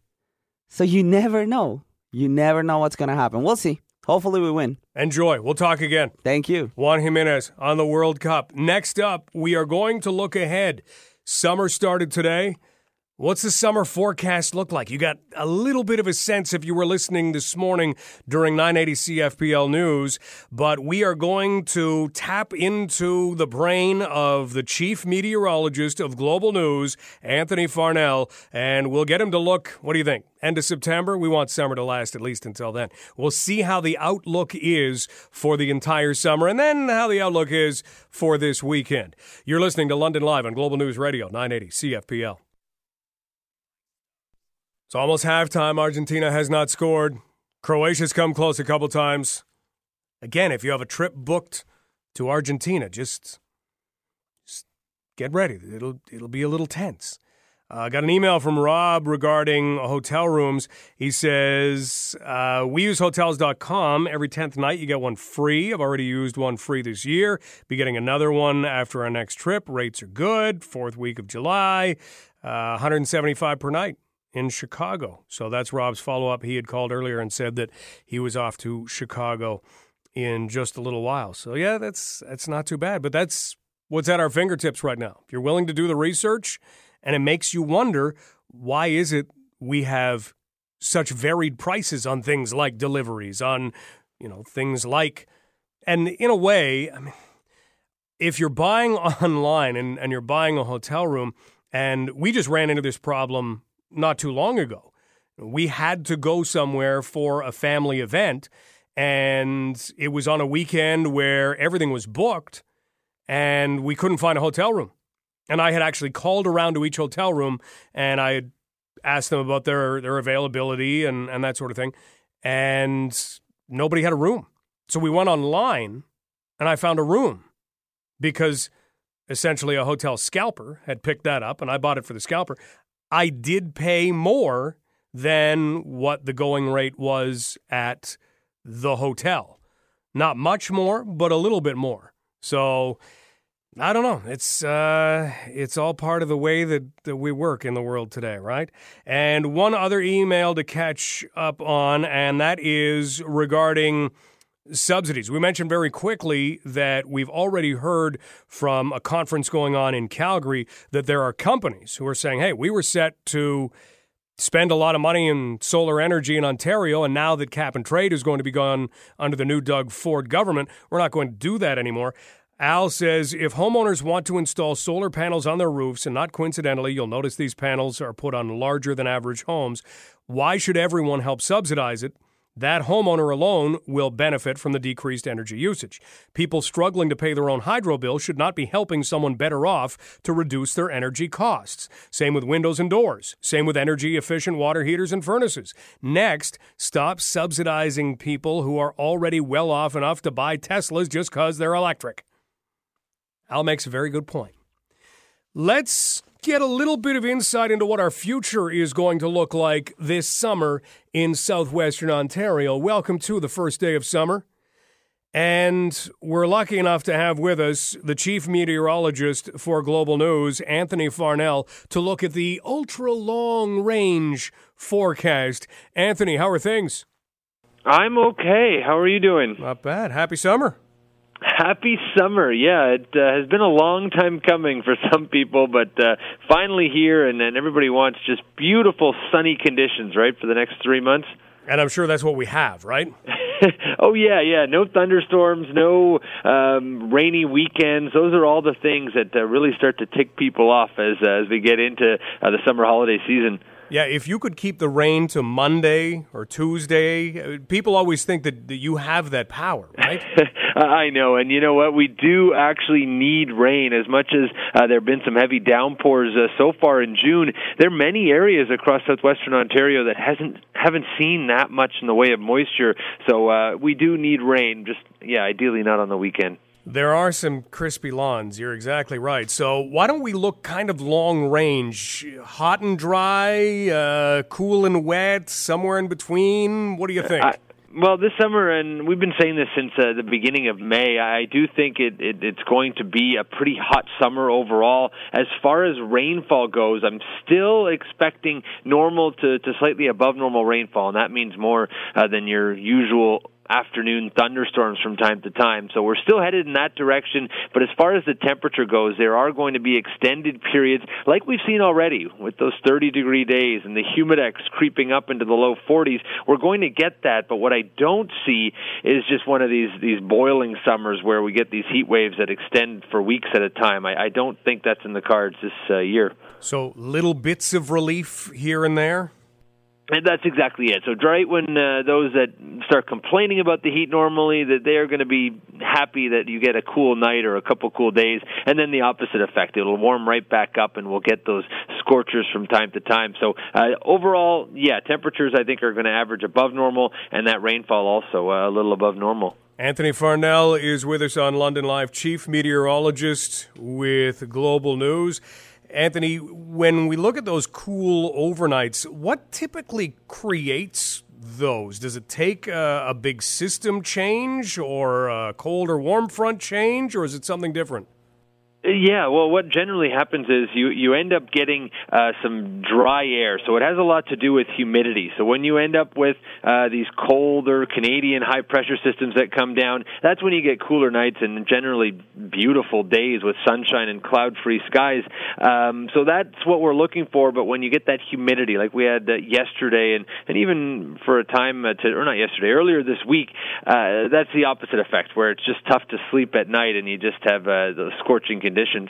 [SPEAKER 15] So you never know. You never know what's gonna happen. We'll see. Hopefully, we win.
[SPEAKER 1] Enjoy. We'll talk again.
[SPEAKER 15] Thank you.
[SPEAKER 1] Juan Jimenez on the World Cup. Next up, we are going to look ahead. Summer started today. What's the summer forecast look like? You got a little bit of a sense if you were listening this morning during 980 CFPL News, but we are going to tap into the brain of the chief meteorologist of Global News, Anthony Farnell, and we'll get him to look. What do you think? End of September? We want summer to last at least until then. We'll see how the outlook is for the entire summer and then how the outlook is for this weekend. You're listening to London Live on Global News Radio, 980 CFPL. It's almost halftime. Argentina has not scored. Croatia's come close a couple times. Again, if you have a trip booked to Argentina, just, just get ready. It'll it'll be a little tense. I uh, got an email from Rob regarding hotel rooms. He says, uh, We use hotels.com. Every 10th night, you get one free. I've already used one free this year. Be getting another one after our next trip. Rates are good. Fourth week of July, uh, 175 per night in Chicago. So that's Rob's follow up. He had called earlier and said that he was off to Chicago in just a little while. So yeah, that's that's not too bad. But that's what's at our fingertips right now. If you're willing to do the research, and it makes you wonder why is it we have such varied prices on things like deliveries, on you know things like, and in a way, I mean, if you're buying (laughs) online and, and you're buying a hotel room, and we just ran into this problem not too long ago. We had to go somewhere for a family event, and it was on a weekend where everything was booked, and we couldn't find a hotel room. And I had actually called around to each hotel room, and I had asked them about their their availability and, and that sort of thing, and nobody had a room. So we went online, and I found a room because essentially a hotel scalper had picked that up, and I bought it for the scalper. I did pay more than what the going rate was at the hotel. Not much more, but a little bit more. So I don't know. It's uh, it's all part of the way that, that we work in the world today, right? And one other email to catch up on, and that is regarding subsidies. We mentioned very quickly that we've already heard from a conference going on in Calgary that there are companies who are saying, hey, we were set to spend a lot of money in solar energy in Ontario, and now that cap and trade is going to be gone under the new Doug Ford government, we're not going to do that anymore. Al says if homeowners want to install solar panels on their roofs, and not coincidentally, you'll notice these panels are put on larger than average homes, why should everyone help subsidize it? That homeowner alone will benefit from the decreased energy usage. People struggling to pay their own hydro bill should not be helping someone better off to reduce their energy costs. Same with windows and doors. Same with energy efficient water heaters and furnaces. Next, stop subsidizing people who are already well off enough to buy Teslas just because they're electric. Al makes a very good point. Let's get a little bit of insight into what our future is going to look like this summer in southwestern Ontario. Welcome to the first day of summer. And we're lucky enough to have with us the chief meteorologist for Global News, Anthony Farnell, to look at the ultra long range forecast. Anthony, how are things?
[SPEAKER 16] I'm okay. How are you doing?
[SPEAKER 1] Not bad. Happy summer.
[SPEAKER 16] Happy summer. Yeah, it uh, has been a long time coming for some people, but uh, finally here, and, and everybody wants just beautiful sunny conditions, right, for the next three months.
[SPEAKER 1] And I'm sure that's what we have, right? (laughs)
[SPEAKER 16] oh yeah, yeah. No thunderstorms, no um, rainy weekends. Those are all the things that uh, really start to tick people off as uh, as we get into uh, the summer holiday season.
[SPEAKER 1] Yeah, if you could keep the rain to Monday or Tuesday, people always think that, that you have that power, right? (laughs)
[SPEAKER 16] I know, and you know what? We do actually need rain as much as uh, there have been some heavy downpours uh, so far in June. There are many areas across southwestern Ontario that hasn't haven't seen that much in the way of moisture. So uh, we do need rain. Just yeah, ideally not on the weekend.
[SPEAKER 1] There are some crispy lawns. You're exactly right. So why don't we look kind of long range, hot and dry, uh, cool and wet, somewhere in between? What do you think?
[SPEAKER 16] I- well, this summer, and we've been saying this since uh, the beginning of May, I do think it, it, it's going to be a pretty hot summer overall. As far as rainfall goes, I'm still expecting normal to, to slightly above normal rainfall, and that means more uh, than your usual afternoon thunderstorms from time to time. So we're still headed in that direction. But as far as the temperature goes, there are going to be extended periods like we've seen already with those 30 degree days and the humidex creeping up into the low 40s. We're going to get that. But what I don't see is just one of these, these boiling summers where we get these heat waves that extend for weeks at a time. I, I don't think that's in the cards this uh, year.
[SPEAKER 1] So little bits of relief here and there?
[SPEAKER 16] And that's exactly it. So right when uh, those that start complaining about the heat normally, that they are going to be happy that you get a cool night or a couple cool days, and then the opposite effect. It'll warm right back up, and we'll get those scorchers from time to time. So uh, overall, yeah, temperatures I think are going to average above normal, and that rainfall also uh, a little above normal.
[SPEAKER 1] Anthony Farnell is with us on London Live, chief meteorologist with Global News. Anthony, when we look at those cool overnights, what typically creates those? Does it take a, a big system change or a cold or warm front change, or is it something different?
[SPEAKER 16] Yeah, well, what generally happens is you you end up getting uh, some dry air, so it has a lot to do with humidity. So when you end up with uh, these colder Canadian high pressure systems that come down, that's when you get cooler nights and generally beautiful days with sunshine and cloud free skies. Um, so that's what we're looking for. But when you get that humidity, like we had uh, yesterday, and and even for a time uh, to or not yesterday, earlier this week, uh, that's the opposite effect, where it's just tough to sleep at night, and you just have uh, the scorching conditions conditions.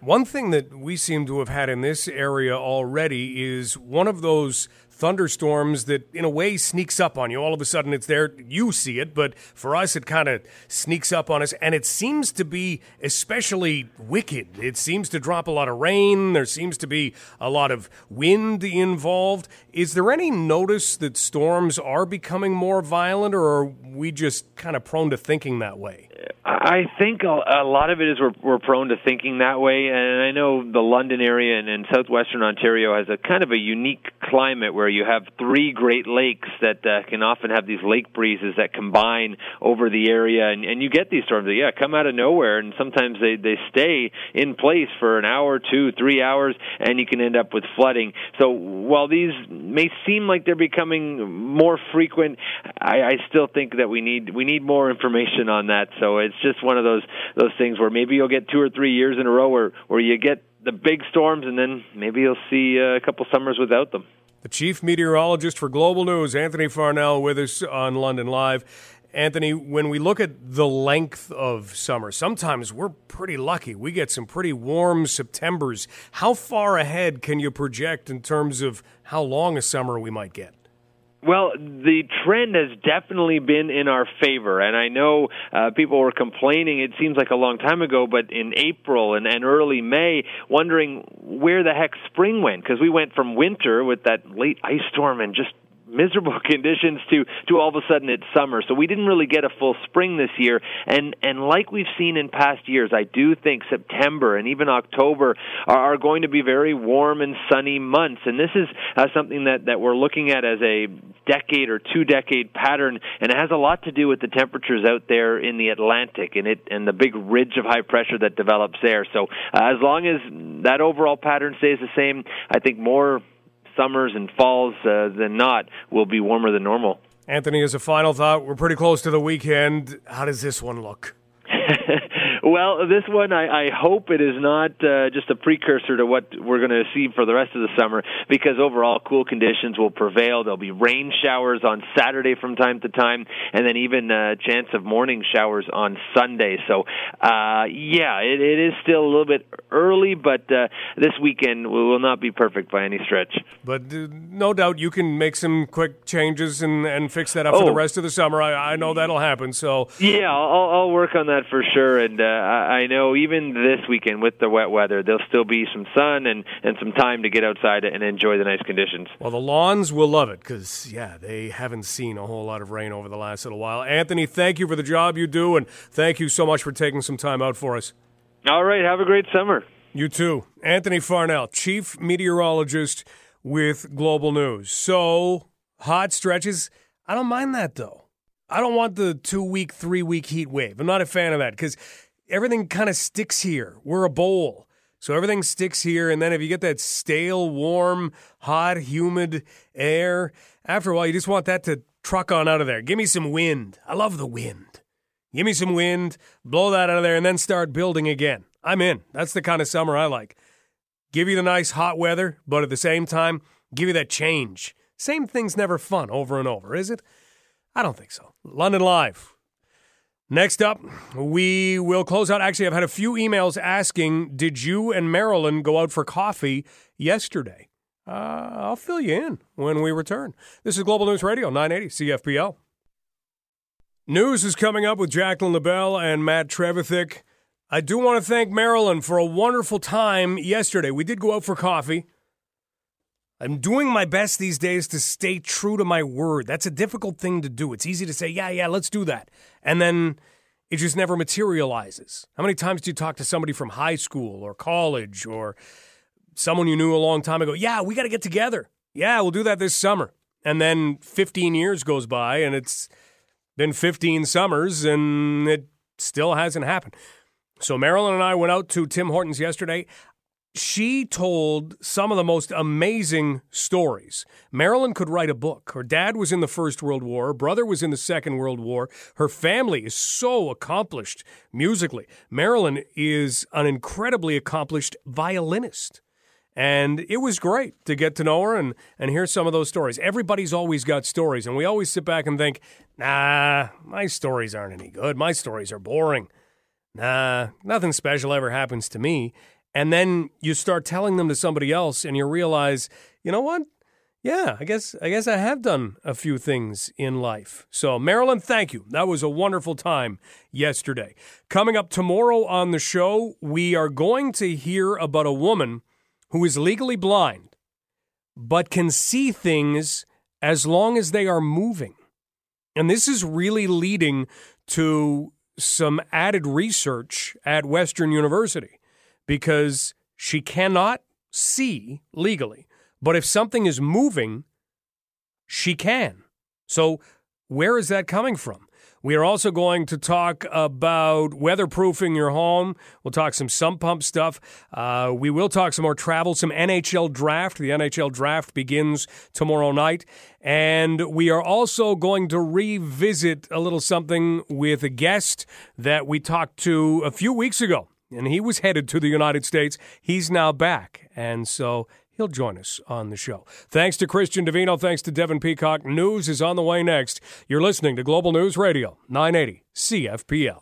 [SPEAKER 1] One thing that we seem to have had in this area already is one of those thunderstorms that in a way sneaks up on you. All of a sudden it's there, you see it, but for us it kind of sneaks up on us and it seems to be especially wicked. It seems to drop a lot of rain, there seems to be a lot of wind involved. Is there any notice that storms are becoming more violent or are we just kind of prone to thinking that way?
[SPEAKER 16] I think a, lot of it is we're, we're prone to thinking that way, and I know the London area and, and southwestern Ontario has a kind of a unique climate where you have three Great Lakes that uh, can often have these lake breezes that combine over the area, and, and you get these storms that yeah come out of nowhere, and sometimes they they stay in place for an hour, two, three hours, and you can end up with flooding. So while these may seem like they're becoming more frequent, I, I still think that we need we need more information on that. So it's just one of those those things where maybe you'll get two or three years in a row where where you get the big storms, and then maybe you'll see uh, a couple summers without them.
[SPEAKER 1] the chief meteorologist for Global News, Anthony Farnell, with us on London Live. Anthony, when we look at the length of summer, sometimes we're pretty lucky. We get some pretty warm Septembers. How far ahead can you project in terms of how long a summer we might get?
[SPEAKER 16] Well, the trend has definitely been in our favor, and I know uh, people were complaining. It seems like a long time ago, but in April and, and early May, wondering where the heck spring went because we went from winter with that late ice storm and just miserable (laughs) conditions to to all of a sudden it's summer. So we didn't really get a full spring this year. And and like we've seen in past years, I do think September and even October are, are going to be very warm and sunny months. And this is uh, something that that we're looking at as a decade or two decade pattern, and it has a lot to do with the temperatures out there in the Atlantic and it and the big ridge of high pressure that develops there. So uh, as long as that overall pattern stays the same, I think more summers and falls uh, than not will be warmer than normal.
[SPEAKER 1] Anthony, as a final thought, we're pretty close to the weekend. How does this one look? (laughs)
[SPEAKER 16] well, this one, I, I hope it is not uh, just a precursor to what we're going to see for the rest of the summer, because overall cool conditions will prevail. There'll be rain showers on Saturday from time to time, and then even a uh, chance of morning showers on Sunday. So, uh, yeah, it, it is still a little bit early, but uh, this weekend will not be perfect by any stretch.
[SPEAKER 1] But uh, no doubt you can make some quick changes and, and fix that up oh. for the oh. rest of the summer. I, I know that'll happen. So
[SPEAKER 16] yeah, I'll, I'll work on that for sure. And uh, I know even this weekend with the wet weather, there'll still be some sun and and some time to get outside and enjoy the nice conditions.
[SPEAKER 1] Well, the lawns will love it because yeah, they haven't seen a whole lot of rain over the last little while. Anthony, thank you for the job you do, and thank you so much for taking some time out for us.
[SPEAKER 16] All right, have a great summer.
[SPEAKER 1] You too, Anthony Farnell, chief meteorologist with Global News. So hot stretches. I don't mind that though. I don't want the two week, three week heat wave. I'm not a fan of that because everything kind of sticks here. We're a bowl. So everything sticks here. And then if you get that stale, warm, hot, humid air, after a while, you just want that to truck on out of there. Give me some wind. I love the wind. Give me some wind, blow that out of there, and then start building again. I'm in. That's the kind of summer I like. Give you the nice hot weather, but at the same time, give you that change. Same thing's never fun over and over, is it? I don't think so. London Live. Next up, we will close out. Actually, I've had a few emails asking, did you and Marilyn go out for coffee yesterday? Uh, I'll fill you in when we return. This is Global News Radio, 980 CFPL. News is coming up with Jacqueline LaBelle and Matt Trevithick. I do want to thank Marilyn for a wonderful time yesterday. We did go out for coffee. I'm doing my best these days to stay true to my word. That's a difficult thing to do. It's easy to say, yeah, yeah, let's do that. And then it just never materializes. How many times do you talk to somebody from high school or college or someone you knew a long time ago? Yeah, we got to get together. Yeah, we'll do that this summer. And then 15 years goes by and it's been 15 summers and it still hasn't happened. So Marilyn and I went out to Tim Hortons yesterday she told some of the most amazing stories. Marilyn could write a book. Her dad was in the First World War, her brother was in the Second World War. Her family is so accomplished musically. Marilyn is an incredibly accomplished violinist. And it was great to get to know her and, and hear some of those stories. Everybody's always got stories, and we always sit back and think, nah, my stories aren't any good. My stories are boring. Nah, nothing special ever happens to me and then you start telling them to somebody else and you realize you know what? Yeah i guess i guess i have done a few things in life. So marilyn thank you. That was a wonderful time yesterday. Coming up tomorrow on the show we are going to hear about a woman who is legally blind but can see things as long as they are moving. And this is really leading to some added research at western university because she cannot see legally. But if something is moving, she can. So, where is that coming from? We are also going to talk about weatherproofing your home. We'll talk some sump pump stuff. Uh, we will talk some more travel, some NHL draft. The NHL draft begins tomorrow night. And we are also going to revisit a little something with a guest that we talked to a few weeks ago and he was headed to the United States. He's now back, and so he'll join us on the show. Thanks to Christian Davino. Thanks to Devin Peacock. News is on the way next. You're listening to Global News Radio, 980 CFPL.